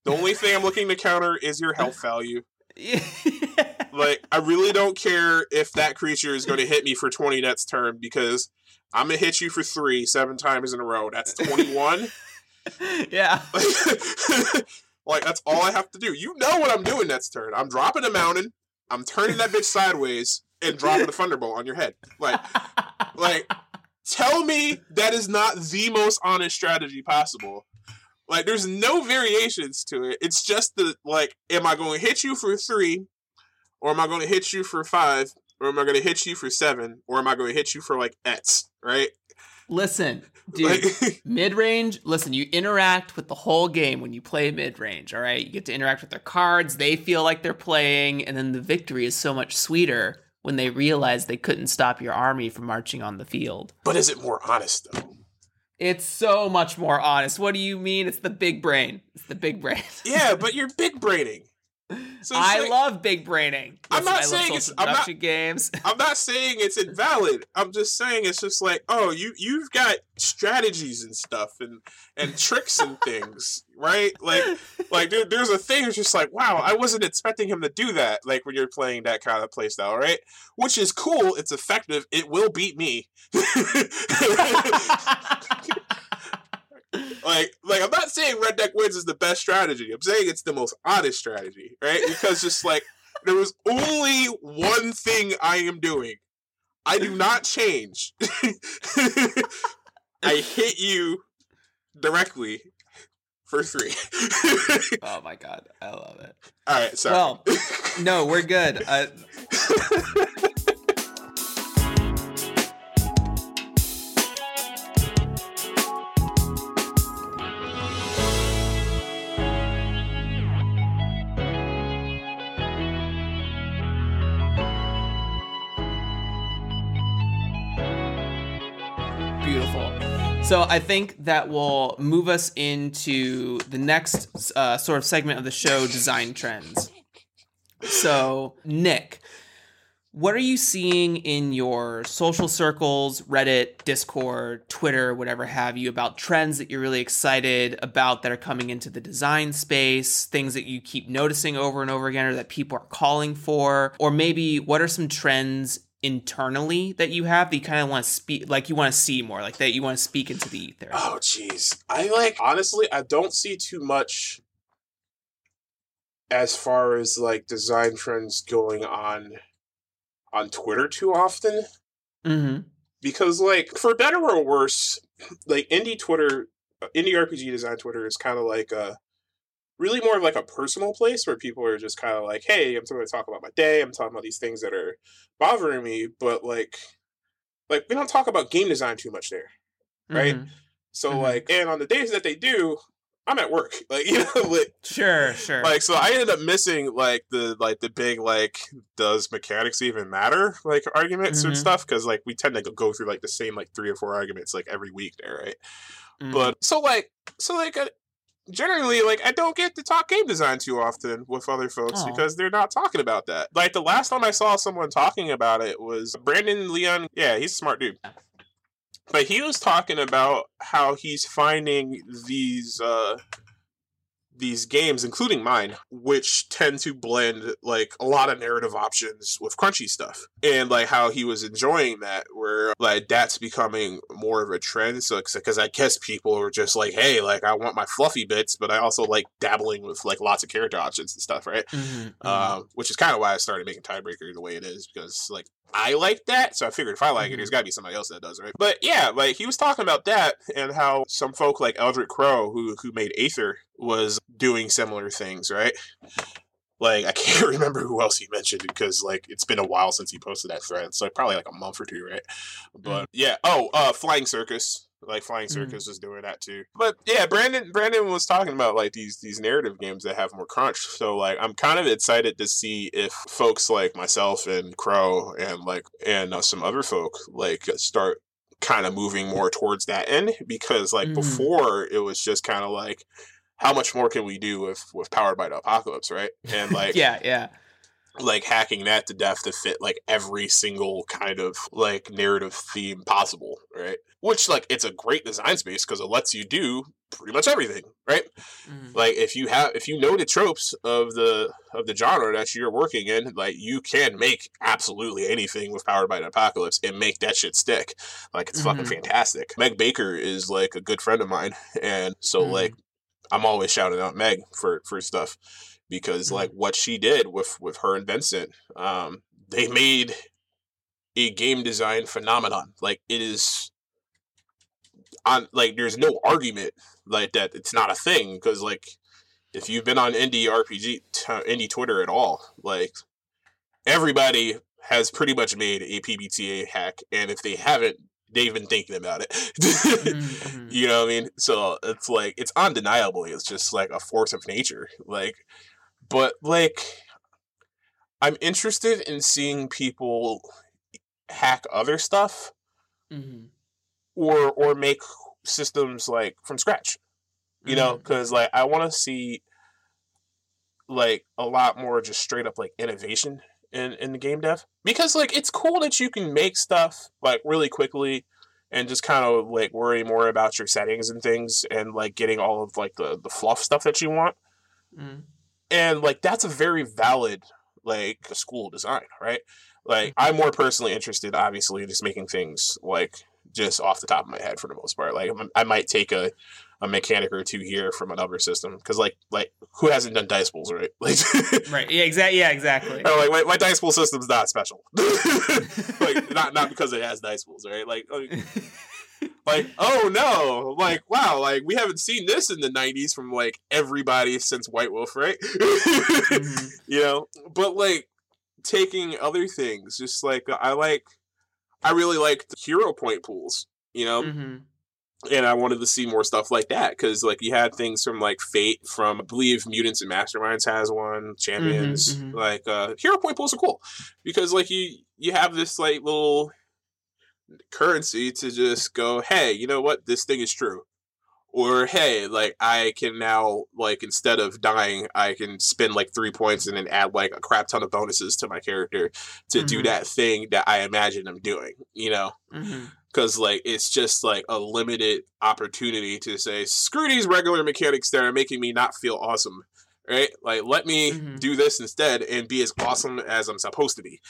The only thing I'm looking to counter is your health value. [LAUGHS] Like, I really don't care if that creature is going to hit me for 20 next turn because I'm to hit you for three seven times in a row. That's 21. [LAUGHS] yeah. [LAUGHS] like, that's all I have to do. You know what I'm doing next turn. I'm dropping a mountain, I'm turning that bitch sideways, and dropping a thunderbolt on your head. Like, like, tell me that is not the most honest strategy possible. Like, there's no variations to it. It's just the like, am I going to hit you for three, or am I going to hit you for five, or am I going to hit you for seven, or am I going to hit you for like X, right? Listen, [LAUGHS] dude. Like, [LAUGHS] Mid range, listen, you interact with the whole game when you play mid range, all right? You get to interact with their cards, they feel like they're playing, and then the victory is so much sweeter when they realize they couldn't stop your army from marching on the field. But is it more honest though? It's so much more honest. What do you mean? It's the big brain. It's the big brain. Yeah, [LAUGHS] but you're big braining. So I like- love big braining. I'm not saying it's- I'm not- games. [LAUGHS] I'm not saying it's invalid. I'm just saying it's just like, oh, you you've got strategies and stuff and and tricks and things, [LAUGHS] right? Like like there, there's a thing that's just like, wow, I wasn't expecting him to do that. Like when you're playing that kind of playstyle, right? Which is cool. It's effective. It will beat me. [LAUGHS] like like I'm not saying Red Deck wins is the best strategy. I'm saying it's the most honest strategy, right? Because just like [LAUGHS] there was only one thing I am doing. I do not change. [LAUGHS] I hit you directly for three. [LAUGHS] oh my god, I love it. All right, sorry. Well, no, we're good. Uh, So I think that will move us into the next uh, sort of segment of the show, design trends. So Nick, what are you seeing in your social circles, Reddit, Discord, Twitter, whatever have you, about trends that you're really excited about that are coming into the design space, things that you keep noticing over and over again or that people are calling for? Or maybe what are some trends internally that you have that you kind of want to speak, like you want to see more, like that you want to speak into the ether? Oh jeez. I like honestly I don't see too much as far as like design trends going on on Twitter too often Mm-hmm. because like for better or worse like indie Twitter uh, indie RPG design Twitter is kind of like a really more of like a personal place where people are just kind of like hey I'm going to talk about my day I'm talking about these things that are bothering me but like like we don't talk about game design too much there Right? Mhm. So Mhm. like, and on the days that they do, I'm at work. [LAUGHS] Like you know, [LAUGHS] like, Sure, sure. like so I ended up missing like the like the big like does mechanics even matter like arguments and Mhm. stuff because like we tend to go through like the same like three or four arguments like every week there, right? Mhm. But so like so like. Generally, like I don't get to talk game design too often with other folks Aw. because they're not talking about that. Like the last time I saw someone talking about it was Brandon Leon. Yeah, he's a smart dude but he was talking about how he's finding these uh these games including mine which tend to blend like a lot of narrative options with crunchy stuff and like how he was enjoying that where like that's becoming more of a trend so because i guess people are just like hey like i want my fluffy bits but i also like dabbling with like lots of character options and stuff right Mhm, mhm. um, which is kind of why I started making Tidebreaker the way it is because like I like that, so I figured if I like it, there's got to be somebody else that does, right? But yeah, like he was talking about that and how some folk like Eldrick Crow, who who made Aether, was doing similar things, right? Like I [LAUGHS] can't remember who else he mentioned because like it's been a while since he posted that thread, so probably like a month or two, right? But yeah, oh, uh, Flying Circus. Like Flying Mhm. Circus was doing that too. But yeah, Brandon Brandon was talking about like these these narrative games that have more crunch. So like I'm kind of excited to see if folks like myself and Crow and like and uh, some other folk like start kind of moving more towards that end because like Mhm. before it was just kind of like how much more can we do with with powered by the apocalypse right and [LAUGHS] like yeah, yeah. like hacking that to death to fit like every single kind of like narrative theme possible, right? Which like it's a great design space because it lets you do pretty much everything, right? Mhm. Like if you have if you know the tropes of the of the genre that you're working in, like you can make absolutely anything with Powered by the Apocalypse and make that shit stick. Like it's fucking Mhm. fantastic. Meg Baker is like a good friend of mine, and so Mhm. like I'm always shouting out Meg for for stuff because Mhm. like what she did with with her and Vincent, um, they made a game design phenomenon. Like it is on like there's no argument like that it's not a thing because like if you've been on indie RPG t- indie Twitter at all, like everybody has pretty much made a PBTA hack, and if they haven't, they've been thinking about it. [LAUGHS] Mhm, mhm. You know what I mean? So it's like it's undeniable. It's just like a force of nature. Like, but like, I'm interested in seeing people hack other stuff Mm-hmm. or or make systems like from scratch. You Mm-hmm. know, because like I want to see like a lot more just straight up like innovation in in the game dev? Because like it's cool that you can make stuff like really quickly and just kind of like worry more about your settings and things and like getting all of like the the fluff stuff that you want. Mm. and like that's a very valid like school design right? Like i'm more personally interested obviously in just making things like just off the top of my head for the most part like I'm- might take a a mechanic or two here from another system because like like who hasn't done dice pools right [LAUGHS] like Right. Yeah. Exactly. Yeah. Exactly. like my, my dice pool system's not special [LAUGHS] like [LAUGHS] not not because it has dice pools right like like, like oh no like wow like we haven't seen this in the 90s from like everybody since white wolf right Mhm. you know but like taking other things just like i like i really like the hero point pools you know Mhm. and i wanted to see more stuff like that because like you had things from like fate from i believe mutants and masterminds has one champions mhm. like uh hero point pools are cool because like you you have this like little currency to just go hey you know what this thing is true or hey like i can now like instead of dying i can spend like three points and then add like a crap ton of bonuses to my character to do Mhm. that thing that i imagine i'm doing you know because like it's just like a limited opportunity to say screw these regular mechanics that are making me not feel awesome right like let me Mhm. do this instead and be as awesome as i'm supposed to be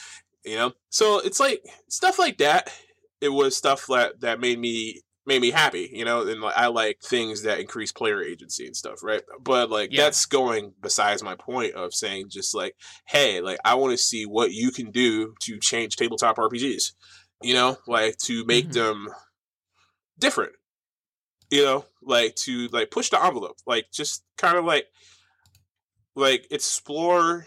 you know so it's like stuff like that it was stuff that that made me made me happy you know and like, i like things that increase player agency and stuff right but like Yeah. that's going besides my point of saying just like hey like i want to see what you can do to change tabletop rpgs you know like to make Mhm. them different you know like to like push the envelope like just kind of like like explore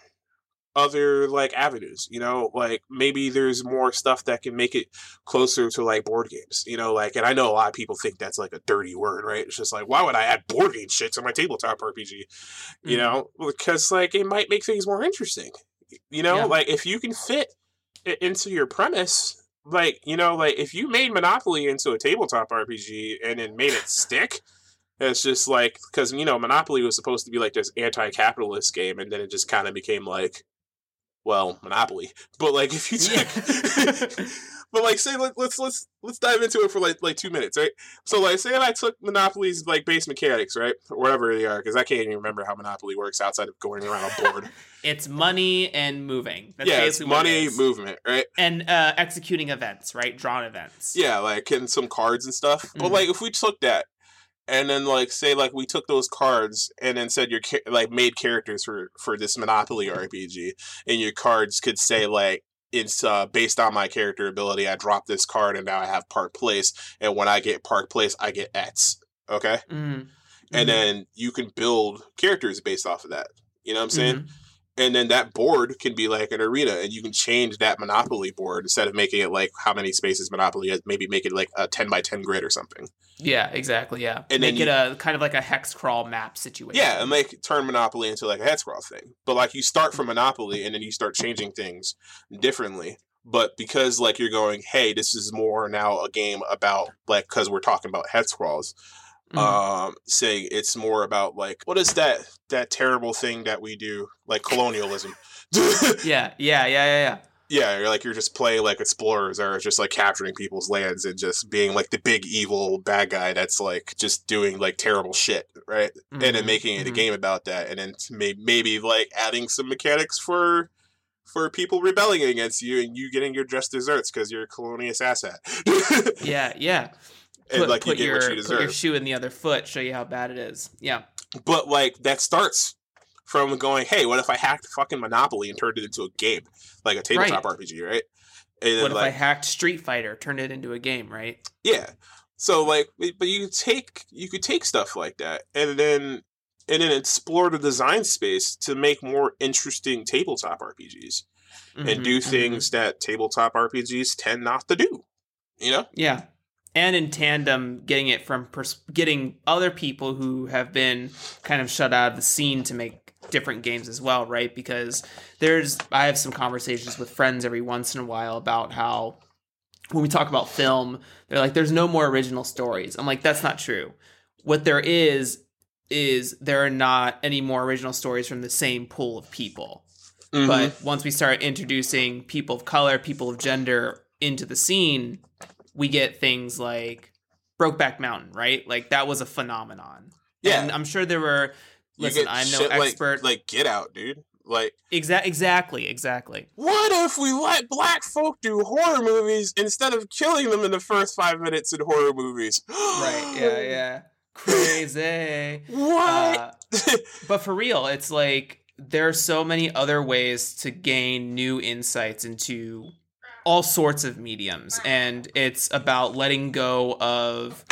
other like avenues you know? Like maybe there's more stuff that can make it closer to like board games you know? Like and i know a lot of people think that's like a dirty word right? It's just like why would i add board game shit to my tabletop rpg you Mhm. know? Because like it might make things more interesting you know? Yeah. like if you can fit it into your premise like you know like if you made monopoly into a tabletop rpg and then made it stick it's just like because you know monopoly was supposed to be like this anti-capitalist game and then it just kind of became like well monopoly but like if you Yeah. took [LAUGHS] but like say let, let's let's let's dive into it for like like two minutes right so like say if i took monopoly's like base mechanics right or whatever they are because i can't even remember how monopoly works outside of going around a board [LAUGHS] It's money and moving. That's yeah it's basically it money movement right and uh, executing events, right? Drawn events. Yeah, like and some cards and stuff. But Mhm. like if we took that and then like say like we took those cards and then said your like made characters for for this Monopoly RPG and your cards could say like it's uh, based on my character ability. I drop this card and now I have Park Place, and when I get Park Place, I get X. Okay, Mhm. and Mhm. then you can build characters based off of that. You know what I'm saying? Mhm. And then that board can be like an arena and you can change that monopoly board instead of making it like how many spaces monopoly has maybe make it like a 10 by 10 grid or something Yeah, exactly. Yeah, And make it a kind of like a hex crawl map situation. yeah and like turn monopoly into like a hex crawl thing but like you start from monopoly and then you start changing things differently but because like you're going hey this is more now a game about like because we're talking about hex scrolls Mhm. um saying it's more about like what is that that terrible thing that we do like colonialism [LAUGHS] yeah, yeah, yeah, yeah, yeah. Yeah, you're like you're just playing like explorers or just like capturing people's lands and just being like the big evil bad guy that's like just doing like terrible shit, right? And then Mhm, making it a mhm. game about that, and then may- maybe like adding some mechanics for for people rebelling against you and you getting your just desserts because you're a colonious asset. [LAUGHS] Yeah, yeah. And like you get your, what you put your shoe in the other foot, show you how bad it is. Yeah. But like that starts from going, hey, what if I hacked fucking Monopoly and turned it into a game, like a tabletop RPG, right? And What if I hacked Street Fighter, turned it into a game, right? Yeah. So like, but you take you could take stuff like that, and then and then explore the design space to make more interesting tabletop RPGs and Mhm, do mhm. things that tabletop RPGs tend not to do. You know? Yeah. And in tandem, getting it from pers- getting other people who have been kind of shut out of the scene to make different games as well, right? Because there's I have some conversations with friends every once in a while about how when we talk about film, they're like, there's no more original stories. I'm like, that's not true. What there is, is there are not any more original stories from the same pool of people. Mhm. But once we start introducing people of color, people of gender into the scene, we get things like Brokeback Mountain, right? Like that was a phenomenon. Yeah. And I'm sure there were You listen, I'm no shit like- expert. Like, Get Out, dude. Like, Exa- exactly, exactly. what if we let black folk do horror movies instead of killing them in the first five minutes in horror movies? [GASPS] Right. Yeah, yeah. Crazy. What? Uh, but for real, it's like there are so many other ways to gain new insights into all sorts of mediums, and it's about letting go of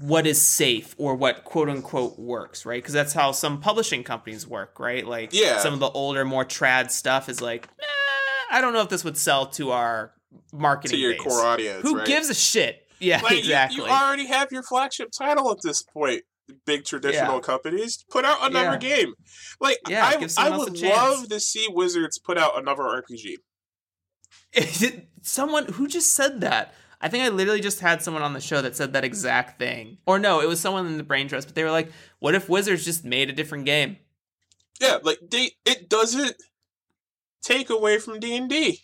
what is safe or what quote unquote works, right? Because that's how some publishing companies work, right? Like Yeah. some of the older, more trad stuff is like, "Nah, I don't know if this would sell to our marketing to your base." core audience. Who right? gives a shit? Yeah, Like, exactly. You, already have your flagship title at this point. Big traditional Yeah. companies put out another Yeah. game. Like Yeah, I, I would love to see Wizards put out another RPG. Is it someone who just said that? I think I literally just had someone on the show that said that exact thing. Or no, it was someone in the brain trust, but they were like, what if Wizards just made a different game? Yeah, like they it doesn't take away from D and D.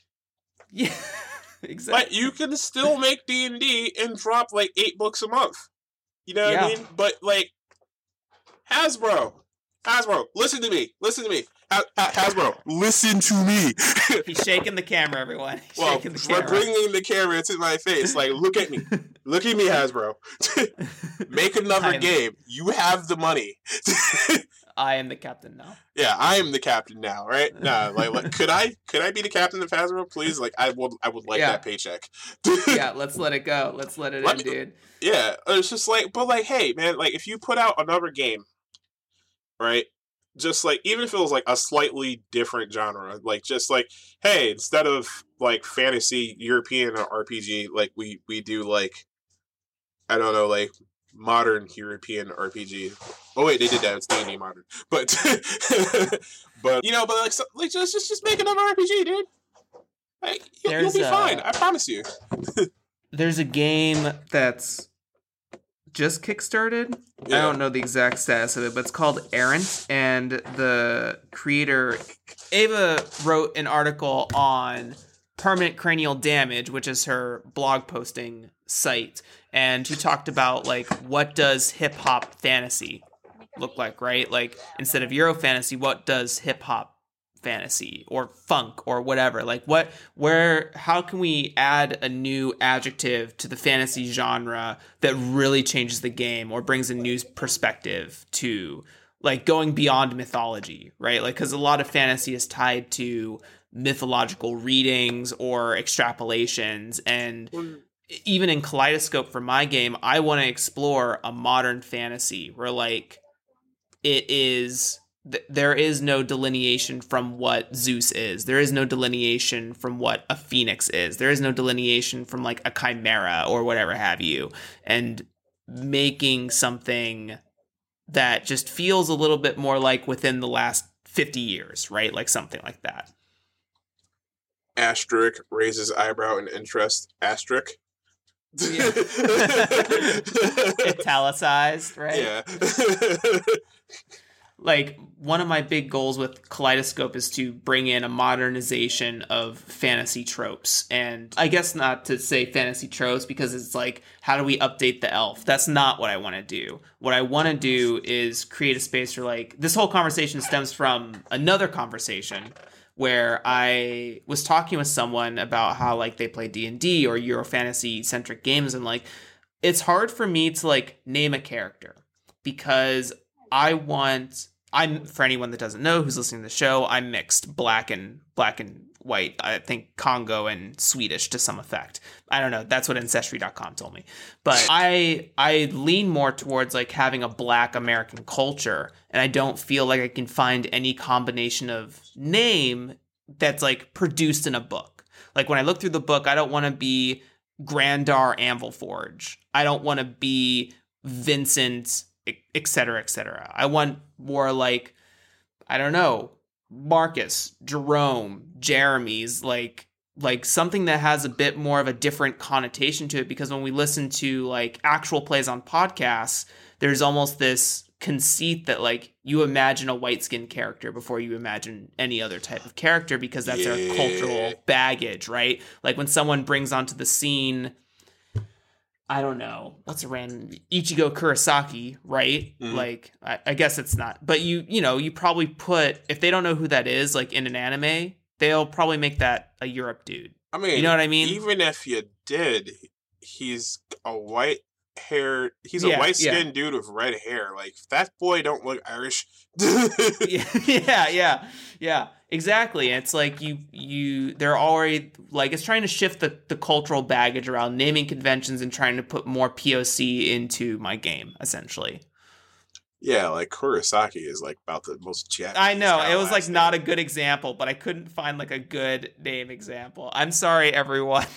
Yeah. [LAUGHS] exactly. But you can still make D and drop like eight books a month. You know what Yeah. I mean? But like Hasbro, Hasbro, listen to me, listen to me, ha- ha- Hasbro, listen to me. [LAUGHS] He's shaking the camera, everyone. He's well, shaking the we're camera. bringing the camera to my face. Like, look at me, [LAUGHS] look at me, Hasbro. [LAUGHS] Make another game. You have the money. I am the captain now. yeah, I am the captain now, right? Nah, like, like, could I could I be the captain of Hasbro, please? Like, I would I would like Yeah. that paycheck. Yeah, let's let it go. Let's let it Let in, me- dude. Yeah, it's just like, but like, hey, man, like if you put out another game, right? Just like, even if it was like a slightly different genre, like just like, hey, instead of like fantasy European or RPG, like we we do like, I don't know, like modern European RPG. Oh wait, they did that. It's D and D modern, but [LAUGHS] but you know, but like, so, like just just just make another RPG, dude. Like, you'll, you'll be fine. uh, I promise you. [LAUGHS] There's a game that's just kickstarted. I don't know the exact status of it, but it's called Errant, and the creator Ava wrote an article on permanent cranial damage, which is her blog posting site, and she talked about like what does hip hop fantasy look like, right? Like instead of Euro fantasy, what does hip hop fantasy or funk or whatever. Like what where how can we add a new adjective to the fantasy genre that really changes the game or brings a new perspective to like going beyond mythology right? Like because a lot of fantasy is tied to mythological readings or extrapolations. And even in kaleidoscope for my game i want to explore a modern fantasy where like it is th- there is no delineation from what Zeus is. There is no delineation from what a phoenix is. There is no delineation from like a chimera or whatever have you. And making something that just feels a little bit more like within the last 50 years, right? Like something like that. Asterisk raises eyebrow in interest. Asterisk. Yeah. [LAUGHS] [LAUGHS] Italicized, right? yeah. [LAUGHS] like one of my big goals with kaleidoscope is to bring in a modernization of fantasy tropes. And i guess not to say fantasy tropes because it's like how do we update the elf? That's not what i want to do. What i want to do is create a space for like this whole conversation stems from another conversation where i was talking with someone about how like they play d&d or euro fantasy centric games and like it's hard for me to like name a character because I want I'm for anyone that doesn't know who's listening to the show, I'm mixed black and black and white. I think Congo and Swedish to some effect. I don't know. That's what ancestry.com told me. But I I lean more towards like having a black American culture and I don't feel like I can find any combination of name that's like produced in a book. Like when I look through the book, I don't want to be Grandar Anvilforge. I don't want to be Vincent, et cetera, et cetera. I want more like I don't know, Marcus, Jerome, Jeremy's like like something that has a bit more of a different connotation to it because when we listen to like actual plays on podcasts, there's almost this conceit that like you imagine a white skinned character before you imagine any other type of character because that's Yeah. their cultural baggage, right? Like when someone brings onto the scene I don't know. What's a random Ichigo Kurosaki, right? Mhm. Like I, I guess it's not. But you you know, you probably put if they don't know who that is, like in an anime, they'll probably make that a Europe dude. I mean, You know what I mean? Even if you did, he's a white hair. He's Yeah, a white yeah. skinned dude with red hair. Like that boy don't look Irish. [LAUGHS] [LAUGHS] yeah, yeah, yeah, yeah, exactly. And it's like you, you, they're already like it's trying to shift the the cultural baggage around naming conventions and trying to put more POC into my game, essentially. yeah, like Kurosaki is like about the most Japanese. I know it was like last not a good example, but I couldn't find like a good name example. I'm sorry, everyone. [LAUGHS]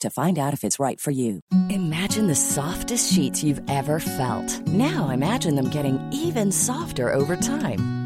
to find out if it's right for you. Imagine the softest sheets you've ever felt. Now imagine them getting even softer over time.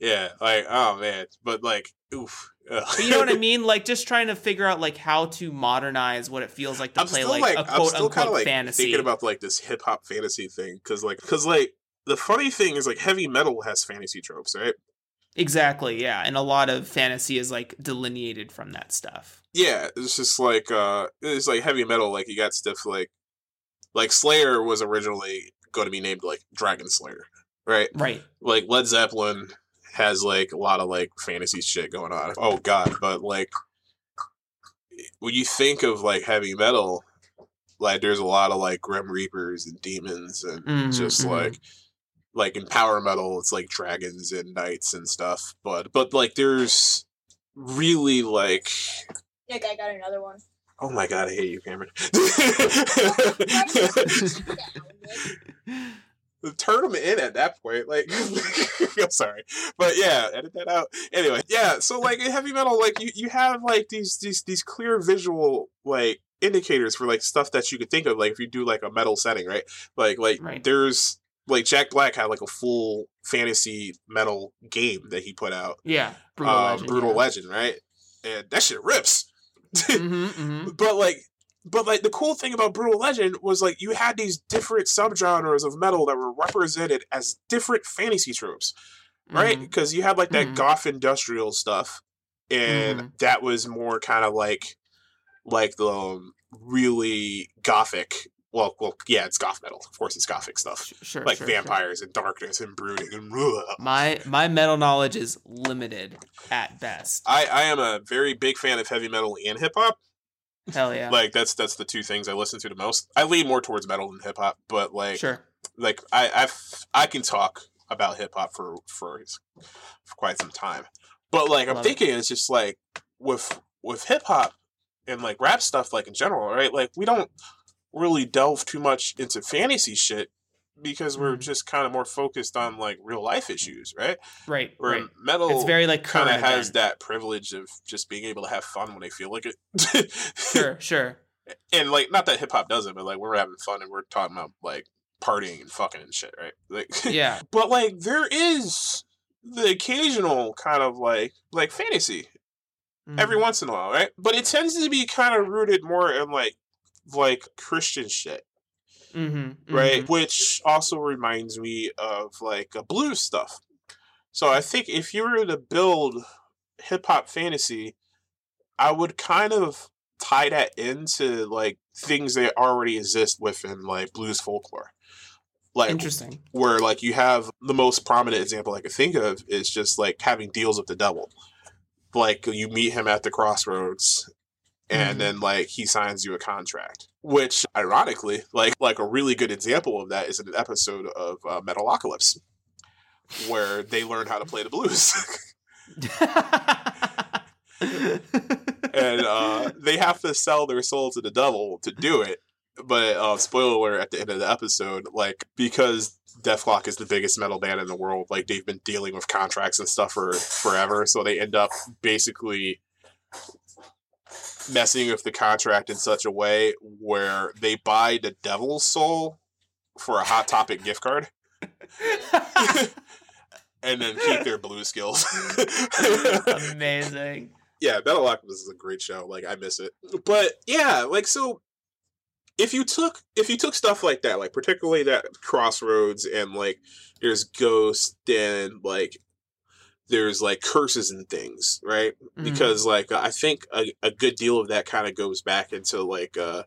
Yeah, like oh man, but like oof. But you know what I [LAUGHS] mean? Like just trying to figure out like how to modernize what it feels like to I'm play still like, like, a quote unquote of like fantasy. thinking about like this hip hop fantasy thing because like because like the funny thing is like heavy metal has fantasy tropes, right? exactly, yeah. And a lot of fantasy is like delineated from that stuff. Yeah, it's just like uh it's like heavy metal. Like you got stuff like like Slayer was originally going to be named like Dragon Slayer, right? Right. Like Led Zeppelin has like a lot of like fantasy shit going on. Oh god, but like when you think of like heavy metal, like there's a lot of like grim reapers and demons and Mhm, just mhm. like like in power metal it's like dragons and knights and stuff. But but like there's really like Nick, I got another one. Oh my god, I hate you, Cameron. [LAUGHS] [LAUGHS] Turn them in at that point. Like, [LAUGHS] I'm sorry, but yeah, edit that out. Anyway, yeah. So like in heavy metal, like you, you have like these these these clear visual like indicators for like stuff that you could think of. Like if you do like a metal setting, right? Like like Right. there's like Jack Black had like a full fantasy metal game that he put out. Yeah, brutal um, legend. Brutal yeah. Legend, right? And that shit rips. [LAUGHS] Mhm, mhm. but like but like the cool thing about brutal legend was like you had these different subgenres of metal that were represented as different fantasy tropes right because you had like that Mhm. goth industrial stuff and Mhm. that was more kind of like like the um, really gothic well well yeah it's goth metal of course it's gothic stuff Sure, like sure, sure. vampires and darkness and brooding and. [LAUGHS] My my metal knowledge is limited at best. I, I am a very big fan of heavy metal and hip hop. Hell yeah. Like that's that's the two things I listen to the most. I lean more towards metal than hip hop, but like sure. like I I've I can talk about hip hop for for for quite some time. But like I'm Love it. thinking it's just like with with hip hop and like rap stuff like in general, right? Like we don't really delve too much into fantasy shit because we're Mhm. just kind of more focused on like real life issues, right? Right. Where right. metal It's very like kind of has event. that privilege of just being able to have fun when they feel like it. Sure, sure. [LAUGHS] and like not that hip hop doesn't, but like we're having fun and we're talking about like partying and fucking and shit, right? Like Yeah. [LAUGHS] but like there is the occasional kind of like like fantasy every Mhm. once in a while, right? But it tends to be kind of rooted more in like like Christian shit, Mhm, right? mhm. Which also reminds me of like a blues stuff. So I think if you were to build hip hop fantasy, I would kind of tie that into like things that already exist within like blues folklore. Like Interesting. where like you have the most prominent example I could think of is just like having deals with the devil. Like you meet him at the crossroads and Mhm. then like he signs you a contract. Which ironically, like like a really good example of that is an episode of uh, Metalocalypse where they learn how to play the blues. and uh, they have to sell their soul to the devil to do it. But uh, spoiler alert at the end of the episode, like because Dethklok is the biggest metal band in the world, like they've been dealing with contracts and stuff for forever, so they end up basically messing with the contract in such a way where they buy the devil's soul for a hot topic gift card [LAUGHS] and then keep their blue skills. Amazing. yeah, Battle Metalocalypse is a great show. Like I miss it. But yeah, like so if you took if you took stuff like that, like particularly that crossroads and like there's ghosts and like there's like curses and things, right? Mhm. Because like I think a, a good deal of that kind of goes back into like uh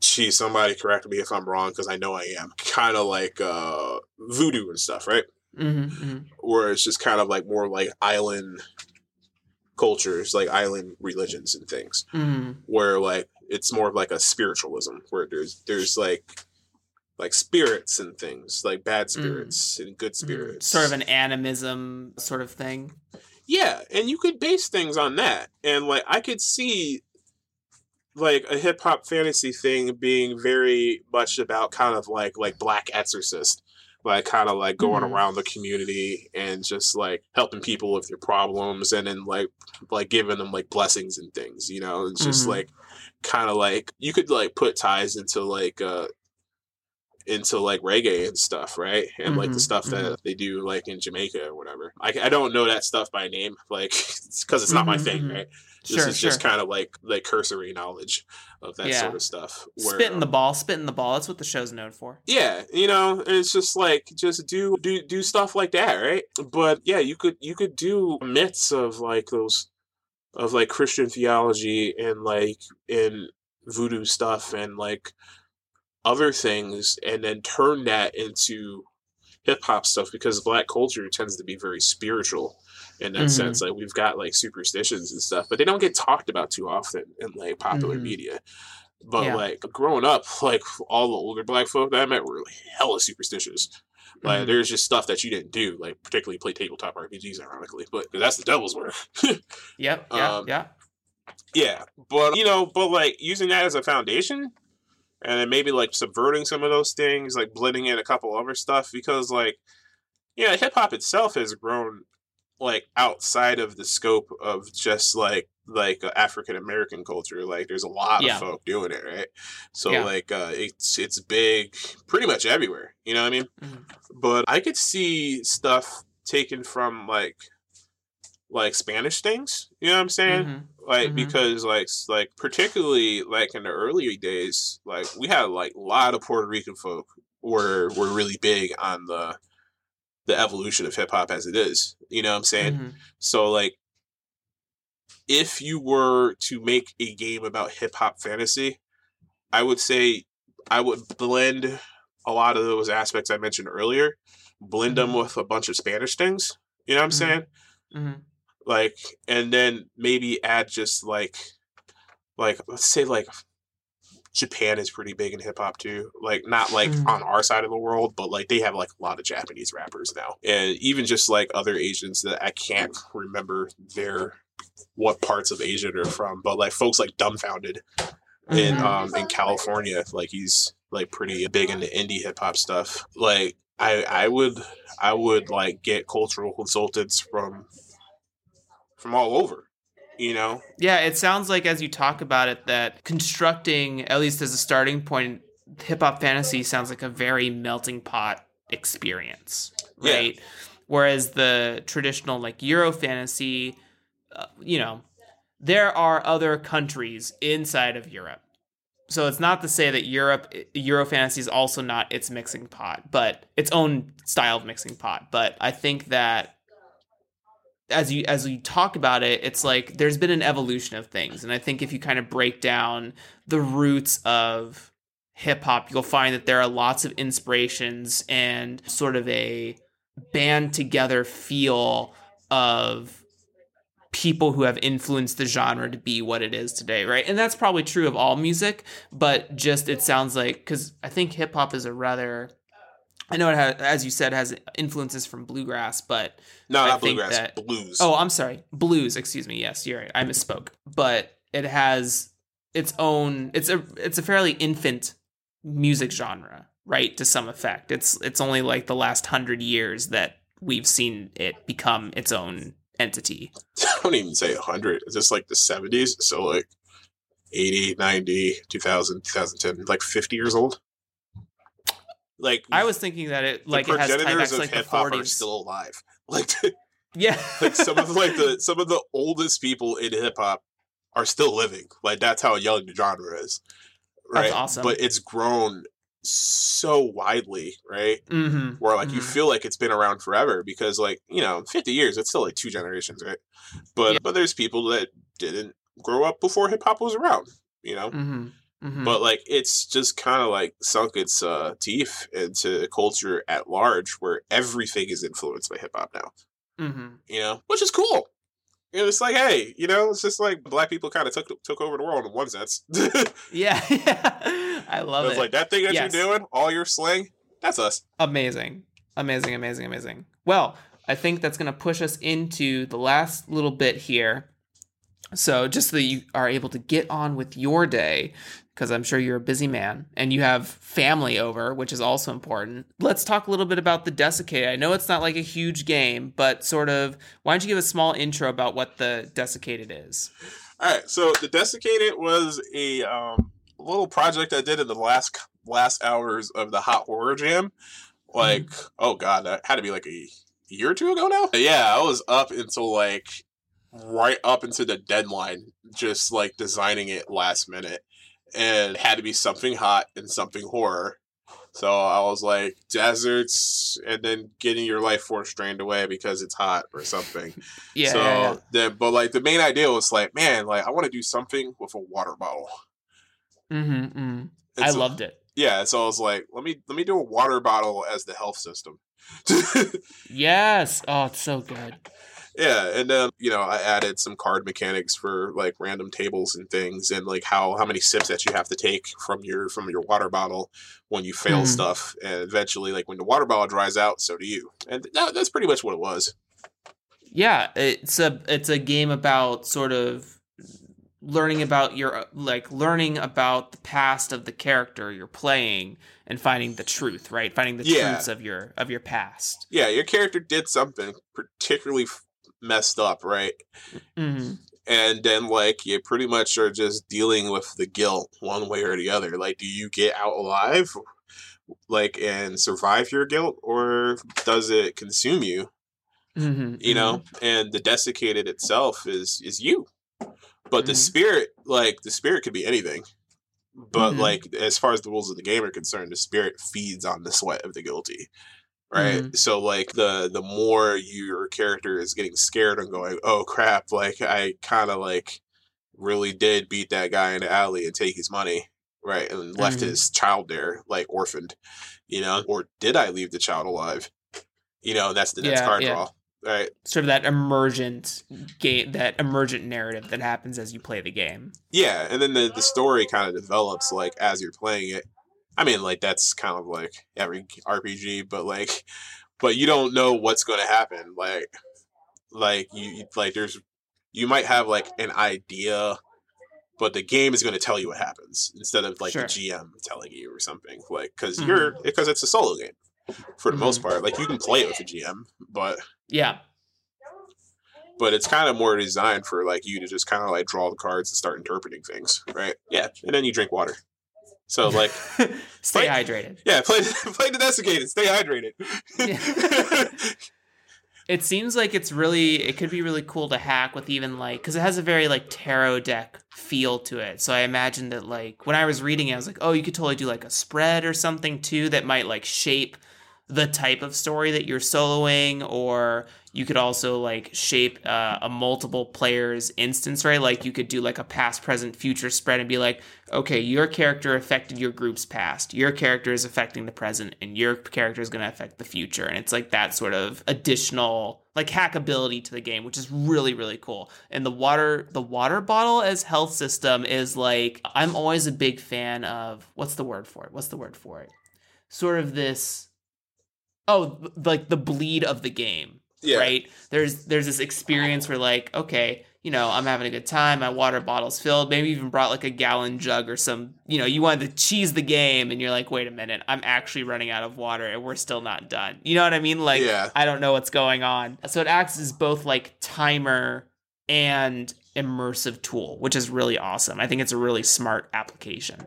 geez, somebody correct me if I'm wrong because I know I am. Kind of like uh voodoo and stuff, right? Mhm, mhm. where it's just kind of like more like island cultures, like island religions and things, Mhm. where like it's more of like a spiritualism, where there's there's like like spirits and things, like bad spirits and good spirits, Mm. Sort of an animism sort of thing. yeah, and you could base things on that, and like I could see like a hip hop fantasy thing being very much about kind of like like Black Exorcist, like kind of like going Mhm. around the community and just like helping people with their problems, and then like like giving them like blessings and things, you know, it's just Mhm. like kind of like you could like put ties into like uh into like reggae and stuff, right? And like the Mhm, stuff that they do like in Jamaica or whatever. I, I don't know that stuff by name, like [LAUGHS] because it's not my Mhm, thing, mhm. right? This Sure, is just kind of like like cursory knowledge of that Yeah. sort of stuff. Where, Spitting the um, ball, spitting the ball. That's what the show's known for. yeah, you know, it's just like just do do do stuff like that, right? But yeah, you could you could do myths of like those of like Christian theology and like in voodoo stuff and like other things and then turn that into hip hop stuff because black culture tends to be very spiritual in that Mhm. sense. Like we've got like superstitions and stuff, but they don't get talked about too often in like popular Mhm. media. But Yeah. like growing up, like all the older black folk that I met were like, hella superstitious. Like Mhm. there's just stuff that you didn't do, like particularly play tabletop RPGs, ironically. But that's the devil's work. [LAUGHS] Yep. Yeah. um, yeah. yeah, but you know, but like using that as a foundation, and then maybe like subverting some of those things, like blending in a couple other stuff, because like, yeah, hip hop itself has grown like outside of the scope of just like like uh, African American culture. Like there's a lot Yeah. of folk doing it, right? So Yeah. like uh it's it's big pretty much everywhere. You know what I mean? Mhm. But I could see stuff taken from like like Spanish things. You know what I'm saying? Mhm. Like Mhm. because like like particularly like in the earlier days, like we had like a lot of Puerto Rican folk were were really big on the the evolution of hip hop as it is. You know what I'm saying? Mhm. So like if you were to make a game about hip hop fantasy, I would say I would blend a lot of those aspects I mentioned earlier, blend them with a bunch of Spanish things. You know what I'm Mhm. saying? Like and then maybe add just like like let's say like Japan is pretty big in hip hop too. Like not like Mhm. on our side of the world, but like they have like a lot of Japanese rappers now. And even just like other Asians that I can't remember their what parts of Asia they're from, but like folks like Dumbfoundead in Mhm. um in California, like he's like pretty big into indie hip hop stuff. Like I I would I would like get cultural consultants from from all over. You know? Yeah, it sounds like as you talk about it that constructing, at least as a starting point, hip hop fantasy sounds like a very melting pot experience, Yeah. right? Whereas the traditional like Euro fantasy, uh, you know, there are other countries inside of Europe. So it's not to say that Europe Euro fantasy is also not its mixing pot, but its own style of mixing pot. But I think that as you as we talk about it, it's like there's been an evolution of things, and I think if you kind of break down the roots of hip hop, you'll find that there are lots of inspirations and sort of a band together feel of people who have influenced the genre to be what it is today, right? And that's probably true of all music, but just it sounds like because I think hip hop is a rather I know it has, as you said, has influences from bluegrass, but No, I not think bluegrass, that- blues. Oh, I'm sorry. Blues, excuse me. Yes, you're right. I misspoke. But it has its own it's a it's a fairly infant music genre, right? To some effect. It's it's only like the last 100 years that we've seen it become its own entity. [LAUGHS] I don't even say 100. It's just like the 70s. So like 80, 90, 2000, 2010, like 50 years old. Like I was thinking that it like it has of like hip hop are still alive. [LAUGHS] Like [LAUGHS] yeah. like some of the, like the [LAUGHS] some of the oldest people in hip hop are still living. Like that's how young the genre is. Right. That's awesome. But it's grown so widely, right? Mhm. Where like you Mhm. feel like it's been around forever because like, you know, 50 years, it's still like two generations, right? But Yeah. but there's people that didn't grow up before hip hop was around, you know? Mhm. Mhm. But like it's just kind of like sunk its uh, teeth into culture at large, where everything is influenced by hip hop now. Mhm. You know, which is cool. And it's like, hey, you know, it's just like black people kind of took took over the world in one sense. [LAUGHS] [LAUGHS] Yeah. I love it. It's like that thing that Yes. you're doing, all your slang, that's us. Amazing. Amazing, amazing, amazing. Well, I think that's going to push us into the last little bit here. So, just so that you are able to get on with your day, because I'm sure you're a busy man and you have family over, which is also important. Let's talk a little bit about the Desiccated. I know it's not like a huge game, but sort of, why don't you give a small intro about what the Desiccated is? All right, so the Desiccated was a um, little project I did in the last last hours of the Hot Horror Jam. Like, oh god, that had to be like a year or two ago now. Yeah, I was up until like right up into the deadline, just like designing it last minute, and it had to be something hot and something horror. So I was like deserts, and then getting your life force drained away because it's hot or something. [LAUGHS] Yeah. So yeah, yeah. then, but like the main idea was like, man, like I want to do something with a water bottle. Mhm, mhm. I so- loved it. Yeah, so I was like, let me let me do a water bottle as the health system. [LAUGHS] Yes. Oh, it's so good. Yeah, and then you know I added some card mechanics for like random tables and things, and like how how many sips that you have to take from your from your water bottle when you fail Mhm. stuff, and eventually like when the water bottle dries out, so do you. And that, that's pretty much what it was. yeah it's a it's a game about sort of learning about your like learning about the past of the character you're playing and finding the truth right finding the Yeah. truths of your of your past Yeah, your character did something particularly messed up, right? hmm and then like you pretty much are just dealing with the guilt one way or the other. Like, do you get out alive, like, and survive your guilt, or does it consume you? Mm-hmm, You know, and the desiccated itself is is you, but the Mhm. spirit, like the spirit, could be anything. But Mhm. like, as far as the rules of the game are concerned, the spirit feeds on the sweat of the guilty right Mhm. so like the the more your character is getting scared and going oh crap like i kind of like really did beat that guy in the alley and take his money right and left Mhm. his child there like orphaned you know or did i leave the child alive you know that's the next Yeah, card yeah. draw right Sort of that emergent game, that emergent narrative that happens as you play the game. yeah and then the, the story kind of develops like as you're playing it i mean like that's kind of like every rpg but like but you don't know what's going to happen like like you like there's you might have like an idea but the game is going to tell you what happens instead of like Sure. the gm telling you or something like because Mhm. you're because it's a solo game for the most Mhm. part like you can play it with a gm but Yeah. but it's kind of more designed for like you to just kind of like draw the cards and start interpreting things right yeah and then you drink water so like [LAUGHS] Stay Play- hydrated. yeah play [LAUGHS] play desiccated stay hydrated [LAUGHS] It seems like it's really it could be really cool to hack with even like because it has a very like tarot deck feel to it. So I imagine that like when I was reading it, I was like, oh, you could totally do like a spread or something too that might like shape the type of story that you're soloing, or you could also like shape uh, a multiple players instance, right? Like you could do like a past, present, future spread and be like, okay, your character affected your group's past, your character is affecting the present, and your character is going to affect the future. And it's like that sort of additional like hackability to the game, which is really really cool. And the water the water bottle as health system is like I'm always a big fan of what's the word for it? What's the word for it? Sort of this oh like the bleed of the game Yeah. right? There's there's this experience where like okay you know i'm having a good time my water bottle's filled maybe even brought like a gallon jug or some you know you wanted to cheese the game and you're like wait a minute i'm actually running out of water and we're still not done. You know what i mean? Like Yeah. i don't know what's going on. So it acts as both like timer and immersive tool which is really awesome. I think it's a really smart application.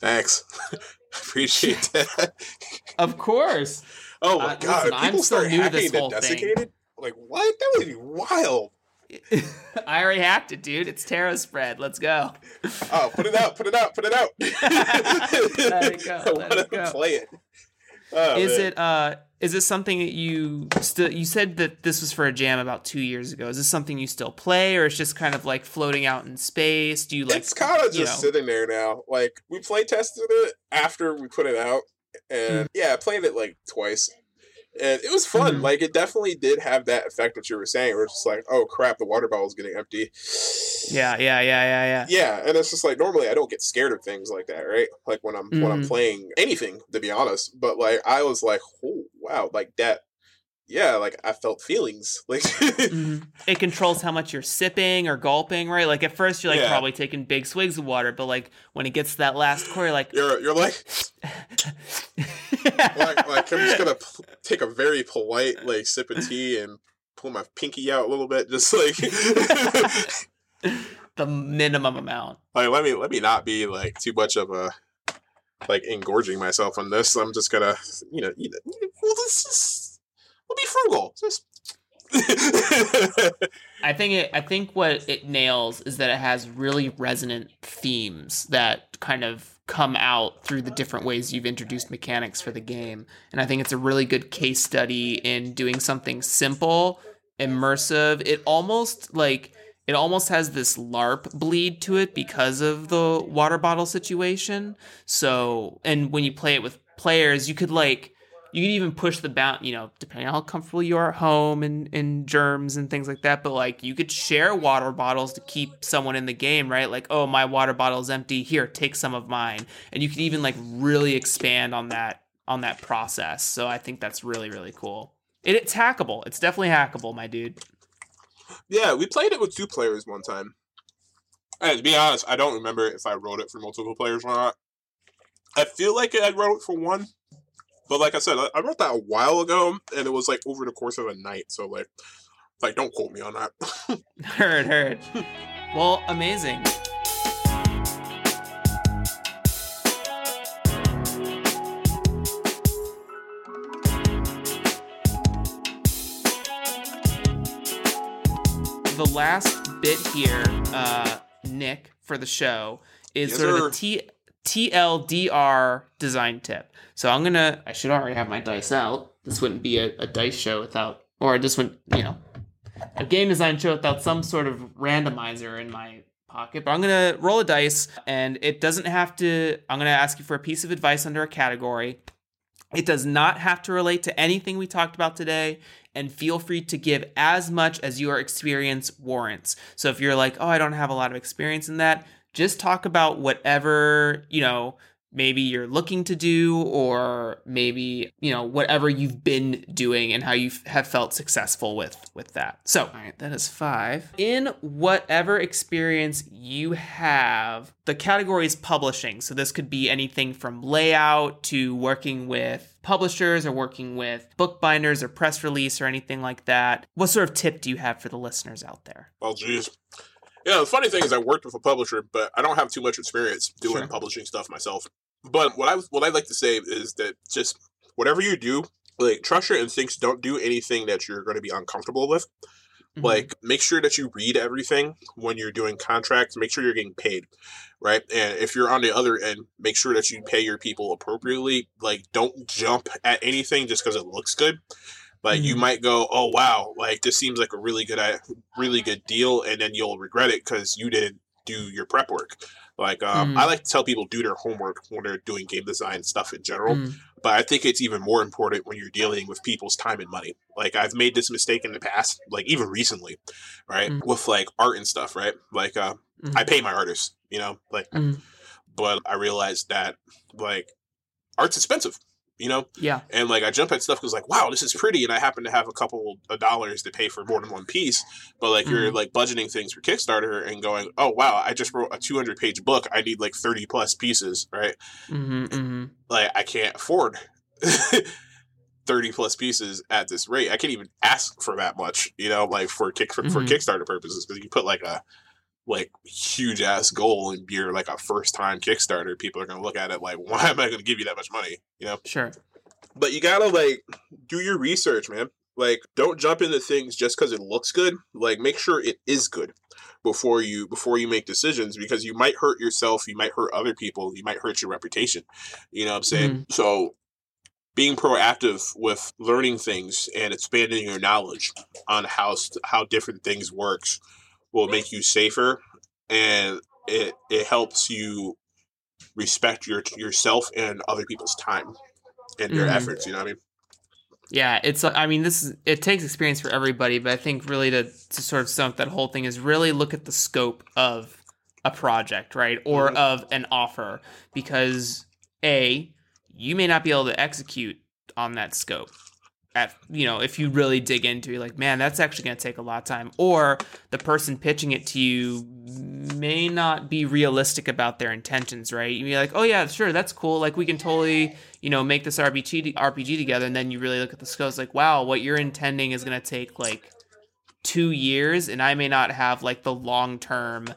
Thanks. [LAUGHS] Appreciate that. Of course oh my Uh, god listen, people start new hacking this the whole thing. desiccated? Like what? That would be wild. [LAUGHS] I already hacked it dude. It's tarot spread. Let's go. Oh put it out put it out put it out. [LAUGHS] Let it go, [LAUGHS] let it go. play it. Oh, is man. it uh is this something that you still you said that this was for a jam about two years ago. Is this something you still play or it's just kind of like floating out in space? Do you like it's kind of just know- sitting there now. Like we play tested it after we put it out, and yeah, I played it like twice, and it was fun. Mhm. Like it definitely did have that effect that you were saying. Where it's just like, oh crap, the water bottle's getting empty. yeah yeah yeah yeah yeah Yeah, and it's just like normally I don't get scared of things like that, right? Like when I'm when I'm Mhm. playing anything, to be honest. But like I was like, oh wow, like that. Yeah, like I felt feelings. [LAUGHS] Like Mhm. it controls how much you're sipping or gulping right like at first you're like Yeah. probably taking big swigs of water but like when it gets to that last core you're like you're you're like [LAUGHS] like, like I'm just gonna p- take a very polite like sip of tea and pull my pinky out a little bit, just like [LAUGHS] the minimum amount like let me let me not be like too much of a like engorging myself on this. I'm just gonna you know, you know well this is we'll be frugal. Just [LAUGHS] I think it. I think what it nails is that it has really resonant themes that kind of come out through the different ways you've introduced mechanics for the game, and I think it's a really good case study in doing something simple, immersive. It almost like it almost has this LARP bleed to it because of the water bottle situation. So, and when you play it with players, you could like you can even push the bound, you know, depending on how comfortable you are at home and, and germs and things like that. But like you could share water bottles to keep someone in the game, right? Like, oh, my water bottle is empty. Here, take some of mine. And you could even like really expand on that on that process. So I think that's really, really cool. It, it's hackable. It's definitely hackable, my dude. Yeah, we played it with two players one time. And to be honest, I don't remember if I wrote it for multiple players or not. I feel like I wrote it for one. But like I said, I- I wrote that a while ago, and it was like over the course of a night. So like, Like, don't quote me on that. [LAUGHS] [LAUGHS] heard, heard. Well, amazing. The last bit here, uh, Nick, for the show is Yes, sort of a T TLDR design tip. So I'm gonna. I should already have my dice out. This wouldn't be a, a dice show without, or this wouldn't, you know, a game design show without some sort of randomizer in my pocket. But I'm gonna roll a dice, and it doesn't have to. I'm gonna ask you for a piece of advice under a category. It does not have to relate to anything we talked about today, and feel free to give as much as your experience warrants. So if you're like, oh, I don't have a lot of experience in that, just talk about whatever, you know, maybe you're looking to do, or maybe, you know, whatever you've been doing and how you have felt successful with with that. So, all right, that is five. In whatever experience you have, the category is publishing. So this could be anything from layout to working with publishers or working with bookbinders or press release or anything like that. What sort of tip do you have for the listeners out there? Well, geez. Yeah, the funny thing is, I worked with a publisher, but I don't have too much experience doing Sure. publishing stuff myself. But what I what I like to say is that just whatever you do, like trust your instincts. Don't do anything that you're going to be uncomfortable with. Mhm. Like, make sure that you read everything when you're doing contracts. Make sure you're getting paid, right? And if you're on the other end, make sure that you pay your people appropriately. Like, don't jump at anything just because it looks good. Like, you Mhm. might go, "Oh wow, like this seems like a really good, really good deal," and then you'll regret it because you didn't do your prep work. Like, um, Mm. I like to tell people do their homework when they're doing game design stuff in general Mm. but I think it's even more important when you're dealing with people's time and money. Like I've made this mistake in the past, like even recently, right? Mm. With like art and stuff, right? Like uh. I pay my artists, you know, like Mhm. but I realized that like art's expensive, you know? Yeah. And like I jump at stuff because like, wow, this is pretty, and I happen to have a couple of dollars to pay for more than one piece. But like you're Mhm. like budgeting things for Kickstarter and going, oh wow, I just wrote a 200 page book. I need like 30 plus pieces, right? Mm-hmm, mm-hmm. like I can't afford [LAUGHS] 30 plus pieces at this rate. I can't even ask for that much, you know, like for kick for, for Mhm. Kickstarter purposes because you put like a like huge ass goal and you're like a first time Kickstarter, people are to look at it like why am I to give you that much money, you know? Sure. But you got to like do your research, man. Like don't jump into things just cuz it looks good. Like make sure it is good before you before you make decisions because you might hurt yourself, you might hurt other people, you might hurt your reputation. You know what I'm saying? Mm-hmm. So being proactive with learning things and expanding your knowledge on how how different things works will make you safer and it it helps you respect your yourself and other people's time and your Mhm. efforts, you know what I mean? Yeah, it's. I mean, this is. It takes experience for everybody, but I think really to to sort of sum up that whole thing is really look at the scope of a project, right, or Mhm. of an offer, because a you may not be able to execute on that scope. At you know, if you really dig into it, like man, that's actually going to take a lot of time, or the person pitching it to you may not be realistic about their intentions, right? You'd be like, oh yeah, sure, that's cool. Like we can totally, you know, make this RPG RPG together, and then you really look at the scope, like, wow, what you're intending is gonna take like two years, and I may not have like the long term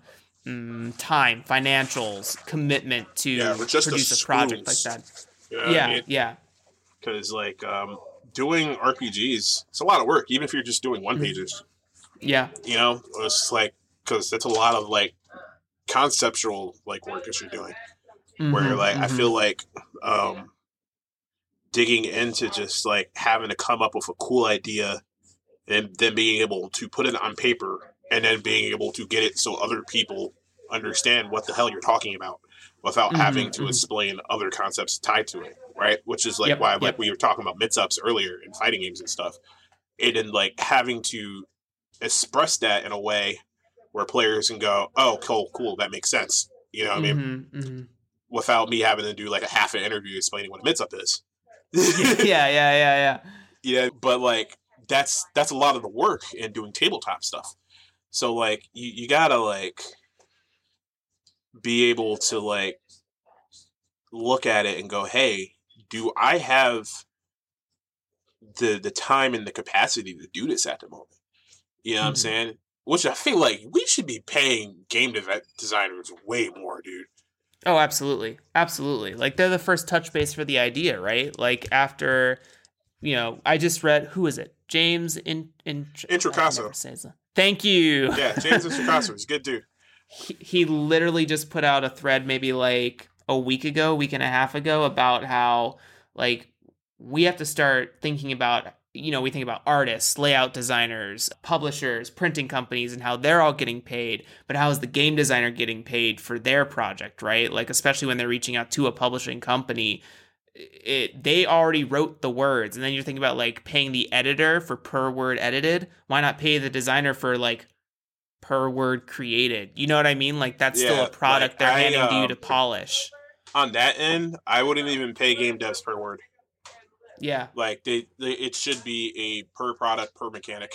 mm, time, financials, commitment to Yeah, but just the produce a project like that. You I yeah, mean? yeah, like um doing RPGs, it's a lot of work even if you're just doing one pages. yeah, you know it's like because that's a lot of like conceptual like work that you're doing where Mhm, like i mhm. feel like um digging into just like having to come up with a cool idea and then being able to put it on paper and then being able to get it so other people understand what the hell you're talking about without Mhm, having to mhm. explain other concepts tied to it right? Which is like Yep, why like we were talking about mix-ups earlier in fighting games and stuff and then like having to express that in a way where players can go oh cool cool that makes sense you know what i mean? Mhm, mhm. without me having to do like a half an interview explaining what a mix-up is. Yeah, yeah, yeah, yeah. [LAUGHS] yeah but like that's that's a lot of the work in doing tabletop stuff. So like you, you gotta like be able to like look at it and go hey do i have the the time and the capacity to do this at the moment You know what I'm Mhm. saying? Which I feel like we should be paying game dev- designers way more, dude. Oh, absolutely. Absolutely. Like they're the first touch base for the idea, right? Like after, you know, I just read who is it? James in in Introcaso. Thank you. Yeah, James he's a good dude. [LAUGHS] he, he literally just put out a thread maybe like a week ago, week and a half ago about how like we have to start thinking about you know we think about artists layout designers publishers printing companies and how they're all getting paid but how is the game designer getting paid for their project right? Like especially when they're reaching out to a publishing company it they already wrote the words and then you're thinking about like paying the editor for per word edited. Why not pay the designer for like per word created you know what i mean like that's still a product like, they're I, handing to you um, to polish On that end, I wouldn't even pay game devs per word. yeah Like they, they it should be a per product per mechanic.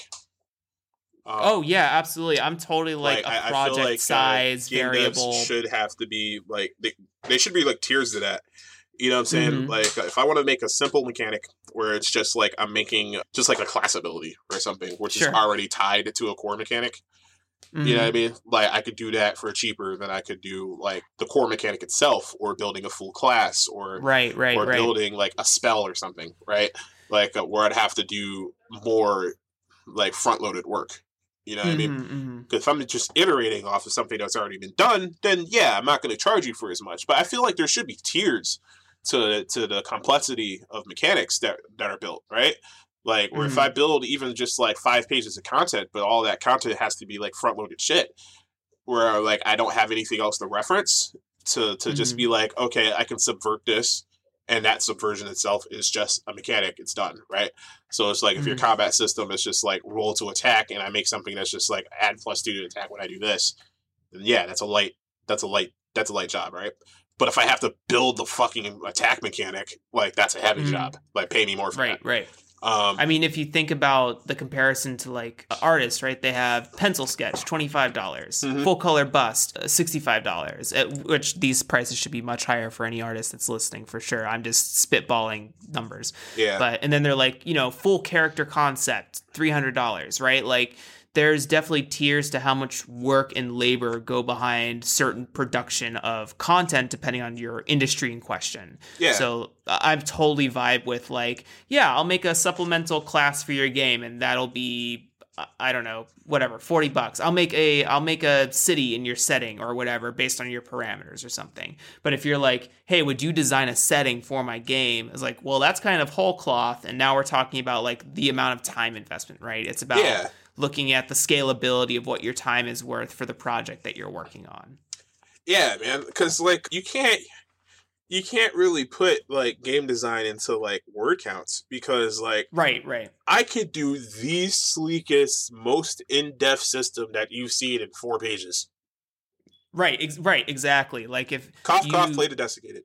Um, oh yeah absolutely i'm totally like, I a project like, uh, size devs variable should have to be like they, they should be like tiers to that. You know what I'm saying? Mhm. Like if I want to make a simple mechanic where it's just like I'm making just like a class ability or something, which Sure. is already tied to a core mechanic. You know what I Mhm. mean? Like I could do that for cheaper than I could do like the core mechanic itself, or building a full class, or right right or right building like a spell or something, right? Like uh, where I'd have to do more like front loaded work. You know what I mean? Mhm, mhm. Because if I'm just iterating off of something that's already been done, then yeah, I'm not going to charge you for as much. But I feel like there should be tiers to to the complexity of mechanics that that are built, right? Like where if Mhm. I build even just like five pages of content, but all that content has to be like front loaded shit, where like I don't have anything else to reference to to just Mhm. be like, okay, I can subvert this. And that subversion itself is just a mechanic. It's done, right? So it's like if your Mhm. combat system is just like roll to attack, and I make something that's just like add plus two to attack when I do this, then yeah, that's a light. That's a light. That's a light job, right? But if I have to build the fucking attack mechanic, like that's a heavy Mhm. job. Like pay me more for right right that. Um, I mean, if you think about the comparison to like artists, right? They have pencil sketch, twenty five dollars, Mhm. full color bust, sixty five dollars. Which these prices should be much higher for any artist that's listening, for sure. I'm just spitballing numbers, yeah, but and then they're like, you know, full character concept, three hundred dollars, right? Like, there's definitely tiers to how much work and labor go behind certain production of content, depending on your industry in question. yeah. So I'm totally vibe with like, yeah, I'll make a supplemental class for your game, and that'll be, I don't know, whatever, forty bucks. I'll make a, I'll make a city in your setting or whatever based on your parameters or something. But if you're like, hey, would you design a setting for my game? It's like, well, that's kind of whole cloth, and now we're talking about like the amount of time investment, right? It's about Yeah. Looking at the scalability of what your time is worth for the project that you're working on. Yeah, man, because like you can't you can't really put like game design into like word counts because like Right, right. I could do the sleekest, most in-depth system that you've seen in four pages. Right, ex- right, exactly. Like if Cough, you cough, play the desiccated.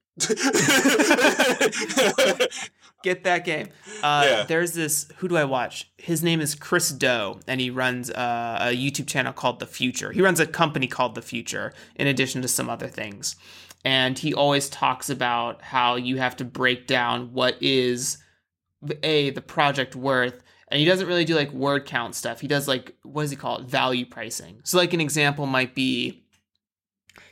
Get that game, uh, Yeah. there's this. Who do I watch? His name is Chris Do, and he runs uh, a YouTube channel called The Future. He runs a company called The Future, in addition to some other things. And he always talks about how you have to break down what is a the project worth and he doesn't really do like word count stuff he does like what does he call it value pricing so like an example might be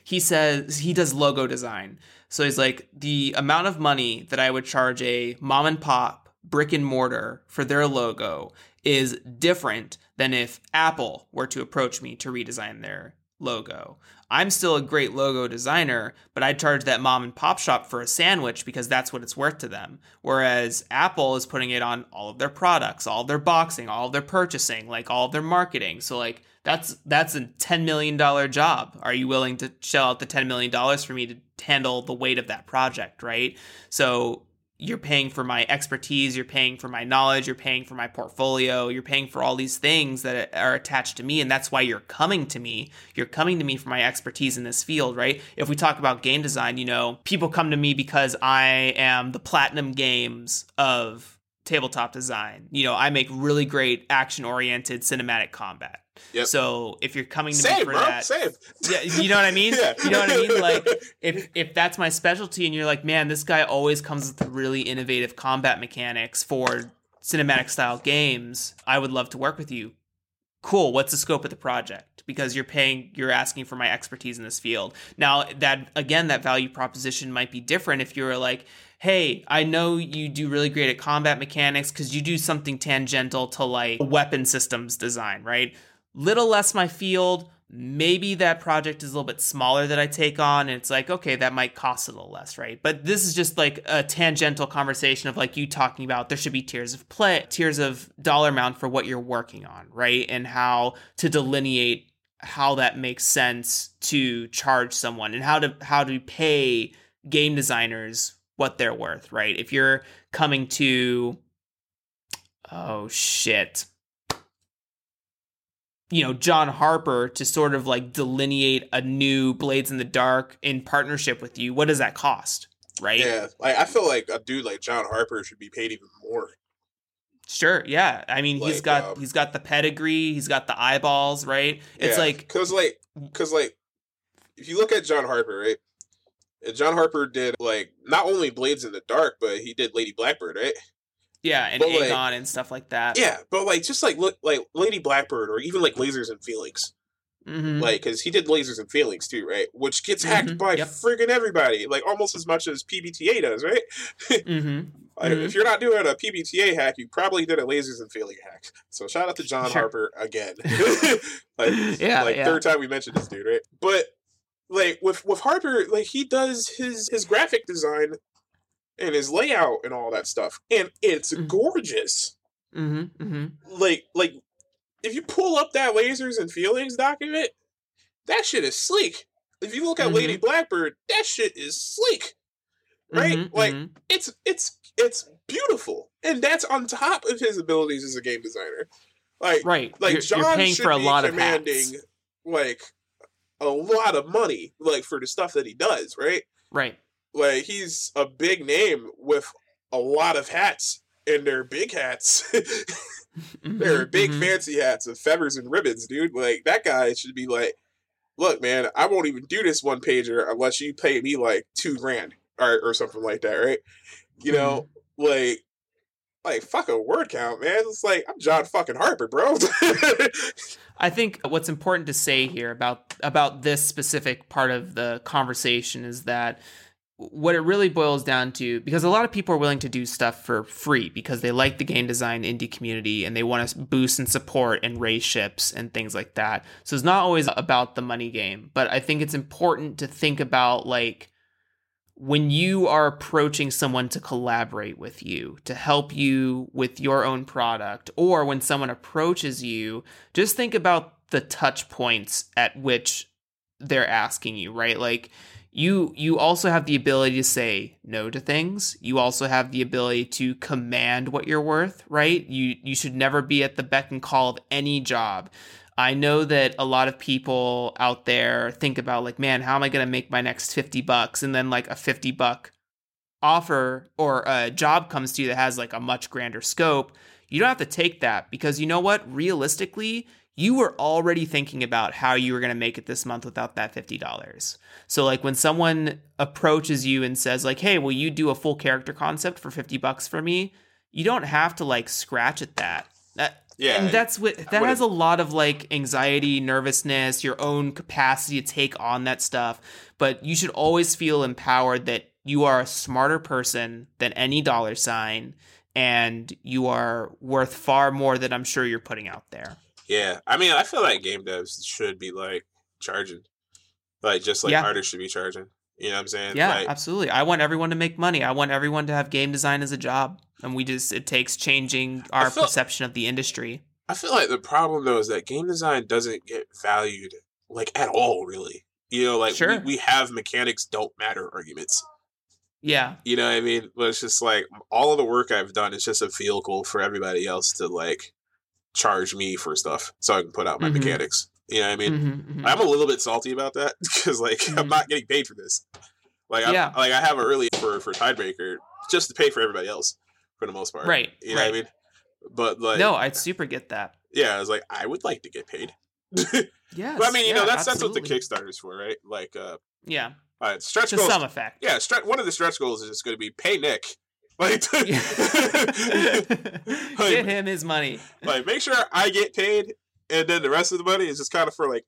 he says he does logo design. So he's like the amount of money that i would charge a mom and pop brick and mortar for their logo is different than if apple were to approach me to redesign their logo. I'm still a great logo designer but i'd charge that mom and pop shop for a sandwich because that's what it's worth to them. Whereas apple is putting it on all of their products all their boxing all their purchasing like all their marketing. So like that's that's a 10 million dollar job. Are you willing to shell out the 10 million dollars for me to handle the weight of that project right? So you're paying for my expertise, you're paying for my knowledge, you're paying for my portfolio, you're paying for all these things that are attached to me. And that's why you're coming to me. You're coming to me for my expertise in this field, right? If we talk about game design, you know, people come to me because I am the platinum games of tabletop design. You know, I make really great action oriented cinematic combat. Yep. So if you're coming to me for bro. that, Same. yeah, you know what I mean? [LAUGHS] Yeah. You know what I mean? Like [LAUGHS] if if that's my specialty and you're like, man, this guy always comes with really innovative combat mechanics for cinematic style games, I would love to work with you. cool, what's the scope of the project? Because you're paying, you're asking for my expertise in this field. Now, that again, that value proposition might be different if you're like, hey, I know you do really great at combat mechanics because you do something tangential to like weapon systems design, right? Little less my field. Maybe that project is a little bit smaller that I take on, and it's like, okay, that might cost a little less, right? But this is just like a tangential conversation of like you talking about there should be tiers of play, tiers of dollar amount for what you're working on, right? And how to delineate how that makes sense to charge someone and how to how to pay game designers what they're worth, right? If you're coming to oh shit. You know, John Harper to sort of like delineate a new Blades in the Dark in partnership with you, what does that cost? Right? Yeah, like I feel like a dude like John Harper should be paid even more. Sure, yeah. I mean, he's got um, he's got the pedigree, he's got the eyeballs, right? It's Yeah, like cause like cause like if you look at John Harper, right? and John Harper did like not only Blades in the Dark, but he did Lady Blackbird, right? Yeah, and but, like- Agon and stuff like that. Yeah, but like just like look like Lady Blackbird or even like Lasers and Feelings, Mhm. like because he did Lasers and Feelings too, right? Which gets hacked Mhm, by yep. friggin' everybody, like almost as much as PBTA does, right? [LAUGHS] mm-hmm. Like, Mhm. If you're not doing a PBTA hack, you probably did a lasers and Feelings hack. So shout out to John Sure. Harper again. [LAUGHS] [LAUGHS] like, Yeah, like yeah. third time we mentioned this dude, right? But like with with Harper, like he does his his graphic design and his layout and all that stuff, and it's Mhm. gorgeous. Mm-hmm. Mm-hmm. Like like if you pull up that lasers and feelings document, that shit is sleek. If you look at Lady Mm-hmm. Blackbird, that shit is sleek. Right? Mhm, like mhm. it's it's it's beautiful, and that's on top of his abilities as a game designer. Like Right. like you're, John you're paying should for a be lot of commanding hats. like a lot of money, like for the stuff that he does. Right? Right. Like he's a big name with a lot of hats, and they're big hats. [LAUGHS] they're Mhm, big mhm. fancy hats with feathers and ribbons, dude. Like that guy should be like, look, man, I won't even do this one pager unless you pay me like two grand or or something like that, right? You know, Mm-hmm. like. Like fuck a word count, man. It's like I'm John fucking Harper, bro. [LAUGHS] I think what's important to say here about about this specific part of the conversation is that what it really boils down to because a lot of people are willing to do stuff for free because they like the game design indie community and they want to boost and support and raise ships and things like that. So it's not always about the money game, but I think it's important to think about like when you are approaching someone to collaborate with you, to help you with your own product, or when someone approaches you, just think about the touch points at which they're asking you, right? Like you you also have the ability to say no to things. You also have the ability to command what you're worth, right? You you should never be at the beck and call of any job. I know that a lot of people out there think about like, man, how am I going to make my next 50 bucks? And then like a 50 buck offer or a job comes to you that has like a much grander scope. You don't have to take that because you know what? Realistically, you were already thinking about how you were going to make it this month without that $50. So like when someone approaches you and says like, "Hey, will you do a full character concept for 50 bucks for me?" You don't have to like scratch at that. That Yeah, and that's what that has a lot of like anxiety, nervousness, your own capacity to take on that stuff. But you should always feel empowered that you are a smarter person than any dollar sign, and you are worth far more than I'm sure you're putting out there. Yeah, I mean, I feel like game devs should be like charging, like just like Yeah. artists should be charging. You know what I'm saying? Yeah, Like, absolutely. I want everyone to make money. I want everyone to have game design as a job, and we just it takes changing our feel- perception of the industry. I feel like the problem though is that game design doesn't get valued like at all, really. You know, like Sure. we, we have mechanics don't matter arguments. Yeah, You know what I mean? But it's just like all of the work I've done is just a vehicle for everybody else to like charge me for stuff so I can put out my Mhm. mechanics. You know what I mean? Mhm, mhm. I'm a little bit salty about that [LAUGHS] because like I'm Mhm. not getting paid for this. Like I Yeah. like I have a really for for Tidebreaker just to pay for everybody else for the most part. Right, You know what I mean? But like no, I'd super get that. yeah, I was like, I would like to get paid. Yes, [LAUGHS] but I mean, you know, yeah, that's that's what the absolutely. Kickstarter's for, right? Like uh Yeah, uh, stretch to goals. some effect. Yeah, one of the stretch goals is just going to be pay Nick. [LAUGHS] [LAUGHS] Like, Get him his money. like make sure I get paid and then the rest of the money is just kind of for like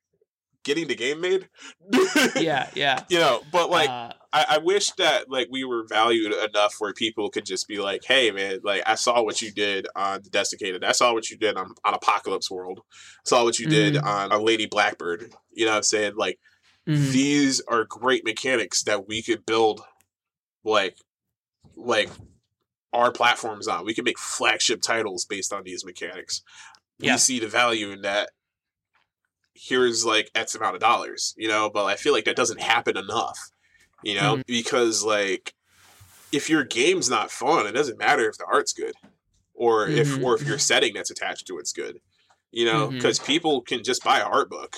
getting the game made. [LAUGHS] yeah, yeah. You know, but like Uh, I, I wish that like we were valued enough where people could just be like, "Hey, man, like I saw what you did on the Desiccated. I saw what you did on, on Apocalypse World. I saw what you did Mhm. on a Lady Blackbird. You know what I'm saying? Like mhm. these are great mechanics that we could build, like, like our platforms on. We can make flagship titles based on these mechanics. We Yeah. see the value in that. Here's like X amount of dollars, you know, but I feel like that doesn't happen enough, you know, Mhm. because like if your game's not fun, it doesn't matter if the art's good or if Mhm. or if your setting that's attached to it's good, you know, because people can just buy an art book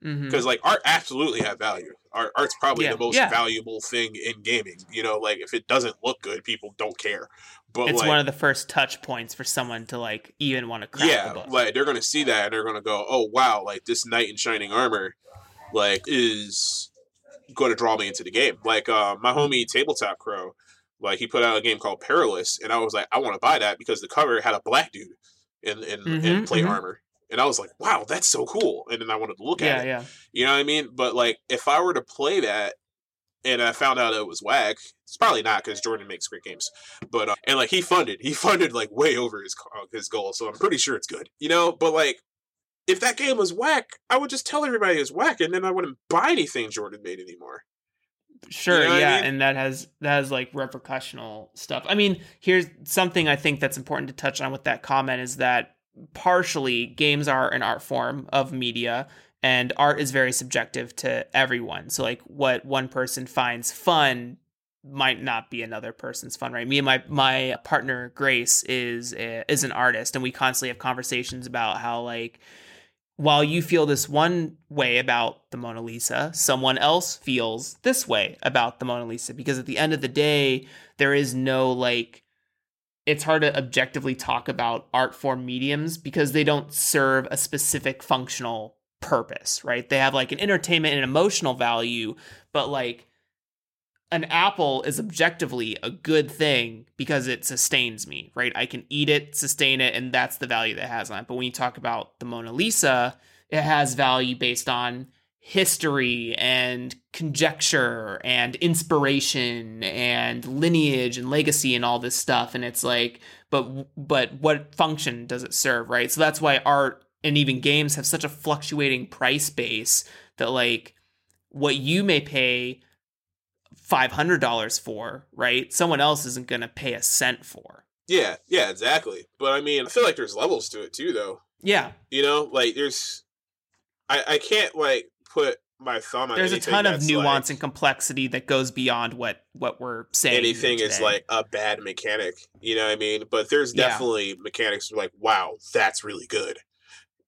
because like art absolutely have value. Art, art's probably Yeah, the most yeah. valuable thing in gaming. You know, like if it doesn't look good, people don't care. But it's like, one of the first touch points for someone to like even want to craft yeah, a book. like they're gonna see that and they're gonna go, "Oh wow, like this knight in shining armor, like is going to draw me into the game." Like uh, my homie Tabletop Crow, like he put out a game called Perilous, and I was like, I want to buy that because the cover had a black dude in in, in Mhm, plate mhm. armor. And I was like, wow, that's so cool. And then I wanted to look yeah, at it. yeah. You know what I mean? But like, if I were to play that and I found out it was whack, it's probably not because Jordan makes great games. But uh, and like he funded, he [LAUGHS] funded like way over his uh, his goal, so I'm pretty sure it's good. You know, but like. If that game was whack, I would just tell everybody it's whack, and then I wouldn't buy anything Jordan made anymore. Sure, know what I yeah, mean? and that has that has like repercussional stuff. I mean, here's something I think that's important to touch on with that comment is that partially games are an art form of media and art is very subjective to everyone. So like what one person finds fun might not be another person's fun, right? Me and my my partner Grace is a, is an artist and we constantly have conversations about how like while you feel this one way about the Mona Lisa, someone else feels this way about the Mona Lisa because at the end of the day, there is no like it's hard to objectively talk about art form mediums because they don't serve a specific functional purpose, right? They have like an entertainment and emotional value, but like an apple is objectively a good thing because it sustains me, right? I can eat it, sustain it, and that's the value that it has on it. But when you talk about the Mona Lisa, it has value based on history and conjecture and inspiration and lineage and legacy and all this stuff and it's like but but what function does it serve right so that's why art and even games have such a fluctuating price base that like what you may pay $500 for right someone else isn't going to pay a cent for Yeah, yeah, exactly. But I mean, I feel like there's levels to it too, though. yeah You know, like there's, I I can't like put my thumb on. there's a ton of nuance like, and complexity that goes beyond what what we're saying anything is like a bad mechanic. You know what I mean? But there's Yeah. definitely mechanics are like, wow, that's really good.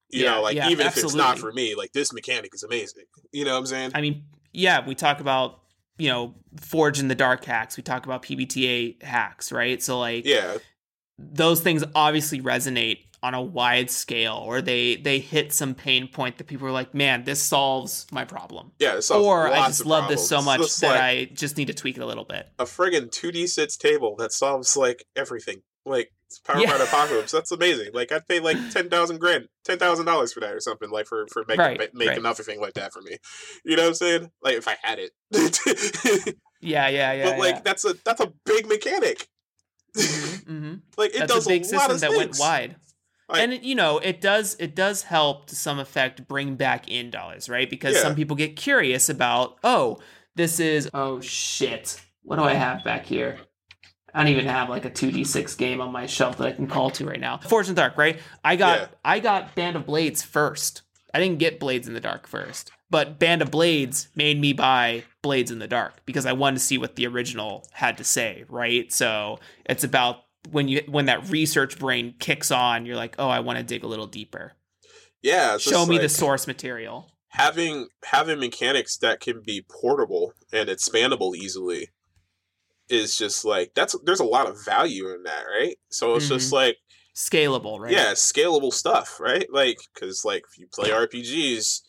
You Yeah, know, like yeah, even if it's not for me, like this mechanic is amazing. You know what I'm saying? I mean, yeah, we talk about you know Forged in the Dark hacks. We talk about PBTA hacks, right? So like, yeah, those things obviously resonate on a wide scale, or they they hit some pain point that people are like, man, this solves my problem. yeah. it solves Or I just love this so much that like I just need to tweak it a little bit. a friggin' two d six table that solves like everything. Like it's Power Yeah. Apocalypse. That's amazing. Like I'd pay like [LAUGHS] ten thousand grand, ten thousand dollars for that or something. Like for for making Right, ma- make right. another thing like that for me. You know what I'm saying? Like if I had it. [LAUGHS] Yeah, yeah, yeah. but like that's a that's a big mechanic. hmm [LAUGHS] like it that's does a big lot system of that went wide. Like- and you know, it does it does help to some effect bring back in dollars, right? Because Yeah. some people get curious about, oh, this is oh shit. What do I have back here? I don't even have like a 2d6 game on my shelf that I can call to right now. Fortune Dark, right? I got Yeah. I got Band of Blades first. I didn't get Blades in the Dark first. But Band of Blades made me buy Blades in the Dark because I wanted to see what the original had to say, right? So it's about when you when that research brain kicks on, you're like, oh, I want to dig a little deeper. Yeah, Show just me the source material. having having mechanics that can be portable and expandable easily is just like that's there's a lot of value in that, right? So it's just Mhm. like Scalable, right? yeah, scalable stuff, right? Like because like if you play RPGs,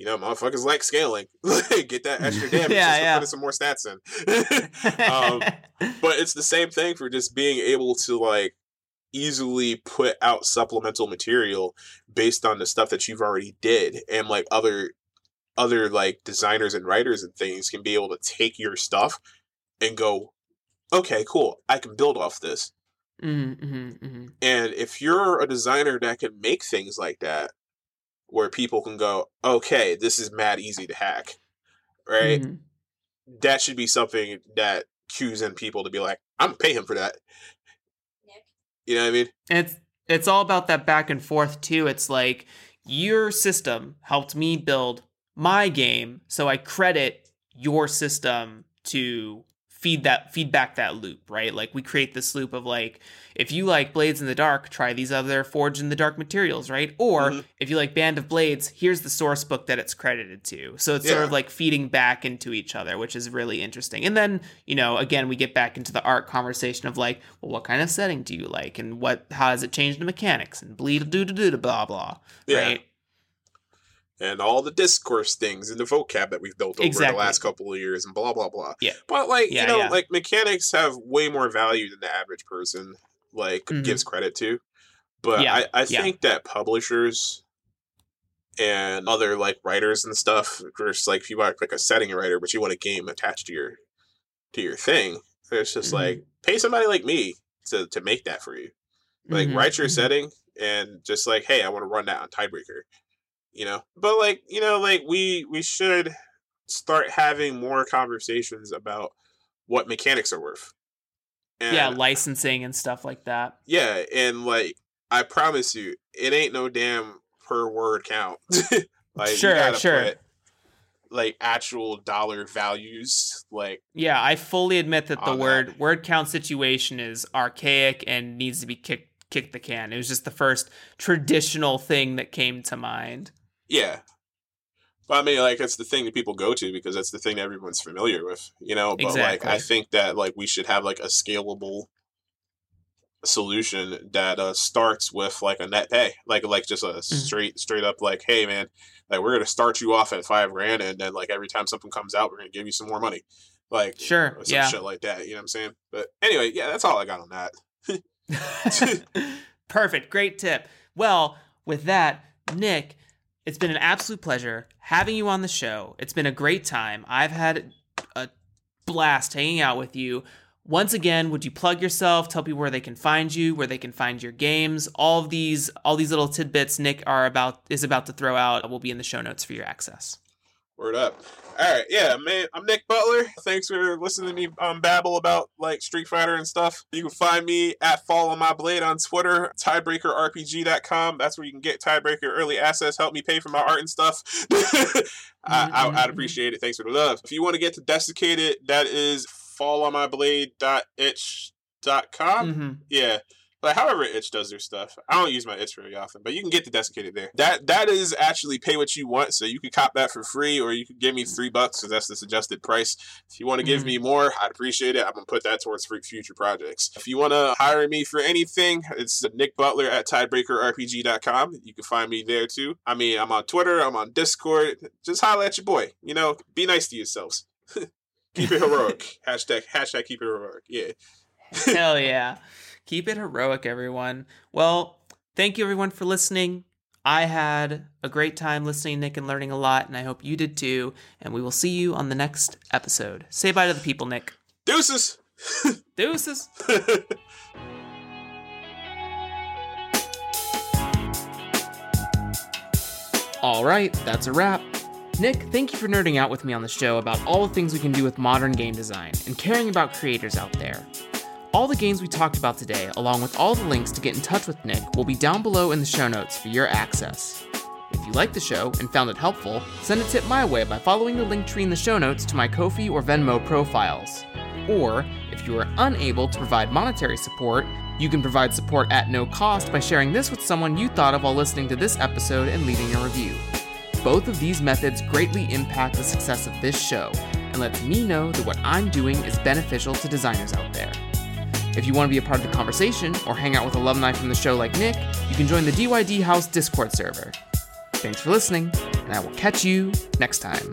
you know, motherfuckers like scaling. [LAUGHS] Get that extra [LAUGHS] damage Yeah, just yeah. put some more stats in. [LAUGHS] um, but it's the same thing for just being able to like easily put out supplemental material based on the stuff that you've already did and like other other like designers and writers and things can be able to take your stuff and go okay cool i can build off this Mm-hmm, mm-hmm, mm-hmm. and if you're a designer that can make things like that where people can go okay this is mad easy to hack right Mhm. that should be something that cues in people to be like i'm gonna pay him for that you know what i mean It's it's all about that back and forth too. It's like your system helped me build my game, so I credit your system to feed that feedback that loop, right? Like we create this loop of like if you like Blades in the Dark, try these other Forged in the Dark materials, right? Or Mhm. if you like Band of Blades, here's the source book that it's credited to. So it's sort of like feeding back into each other, which is really interesting. And then, you know, again, we get back into the art conversation of like, well, what kind of setting do you like, and what how has it changed the mechanics, and bleed do do do blah blah, Yeah. right? And all the discourse things and the vocab that we've built over Exactly. the last couple of years and blah blah blah. Yeah. But like Yeah, you know, yeah. like mechanics have way more value than the average person like Mhm. gives credit to. But Yeah, I, I think that publishers and other like writers and stuff, just like if you want like a setting writer, but you want a game attached to your to your thing, it's just Mhm. like pay somebody like me to to make that for you. Like Mhm, write your mhm. setting and just like, hey, I want to run that on Tidebreaker. You know? But like, you know, like we we should start having more conversations about what mechanics are worth. And yeah, licensing and stuff like that. yeah, and like I promise you, it ain't no damn per word count. [LAUGHS] like Sure, sure. put like actual dollar values. Like Yeah, I fully admit that the word that. word count situation is archaic and needs to be kicked kicked the can. It was just the first traditional thing that came to mind. Yeah. But I mean, like, it's the thing that people go to because that's the thing that everyone's familiar with, you know? But, like, I think that, like, we should have, like, a scalable solution that uh, starts with, like, a net pay. Like, like just a straight, straight up, like, hey, man, like, we're going to start you off at five grand, and then, like, every time something comes out, we're going to give you some more money. Like, Sure, some yeah. shit like that. You know what I'm saying? But anyway, yeah, that's all I got on that. [LAUGHS] Perfect. Great tip. Well, with that, Nick, it's been an absolute pleasure having you on the show. It's been a great time. I've had a blast hanging out with you. Once again, would you plug yourself, tell people where they can find you, where they can find your games? All of these all these little tidbits Nick are about is about to throw out will be in the show notes for your access. Word up. All right, yeah, man. I'm Nick Butler. Thanks for listening to me um, babble about like Street Fighter and stuff. You can find me at Fall on My Blade on Twitter, tidebreakerrpg.com. That's where you can get Tidebreaker early access. Help me pay for my art and stuff. [LAUGHS] I, I, I'd appreciate it. Thanks for the love. If you want to get to Desiccated, that is fallonmyblade.itch.com. Mhm. Yeah. Like however itch does their stuff. I don't use my itch very often, but you can get the desiccated there. That that is actually pay what you want, so you could cop that for free, or you could give me three bucks because that's the suggested price. If you want to give me mm-hmm. more, I'd appreciate it. I'm gonna put that towards future projects. If you want to hire me for anything, it's Nick Butler at tidebreakerrpg.com. You can find me there too. I mean, I'm on Twitter, I'm on Discord. Just holler at your boy. You know, be nice to yourselves. [LAUGHS] keep it heroic. [LAUGHS] hashtag hashtag keep it heroic. Yeah. Hell yeah. Keep it heroic, everyone. Well, thank you, everyone, for listening. I had a great time listening, Nick, and learning a lot, and I hope you did too. And we will see you on the next episode. Say bye to the people, Nick. Deuces. [LAUGHS] Deuces. [LAUGHS] All right, that's a wrap. Nick, thank you for nerding out with me on the show about all the things we can do with modern game design and caring about creators out there. All the games we talked about today, along with all the links to get in touch with Nick, will be down below in the show notes for your access. If you liked the show and found it helpful, send a tip my way by following the link tree in the show notes to my Kofi or Venmo profiles. Or, if you are unable to provide monetary support, you can provide support at no cost by sharing this with someone you thought of while listening to this episode and leaving a review. Both of these methods greatly impact the success of this show and lets me know that what I'm doing is beneficial to designers out there. If you want to be a part of the conversation or hang out with alumni from the show like Nick, you can join the DYD House Discord server. Thanks for listening, and I will catch you next time.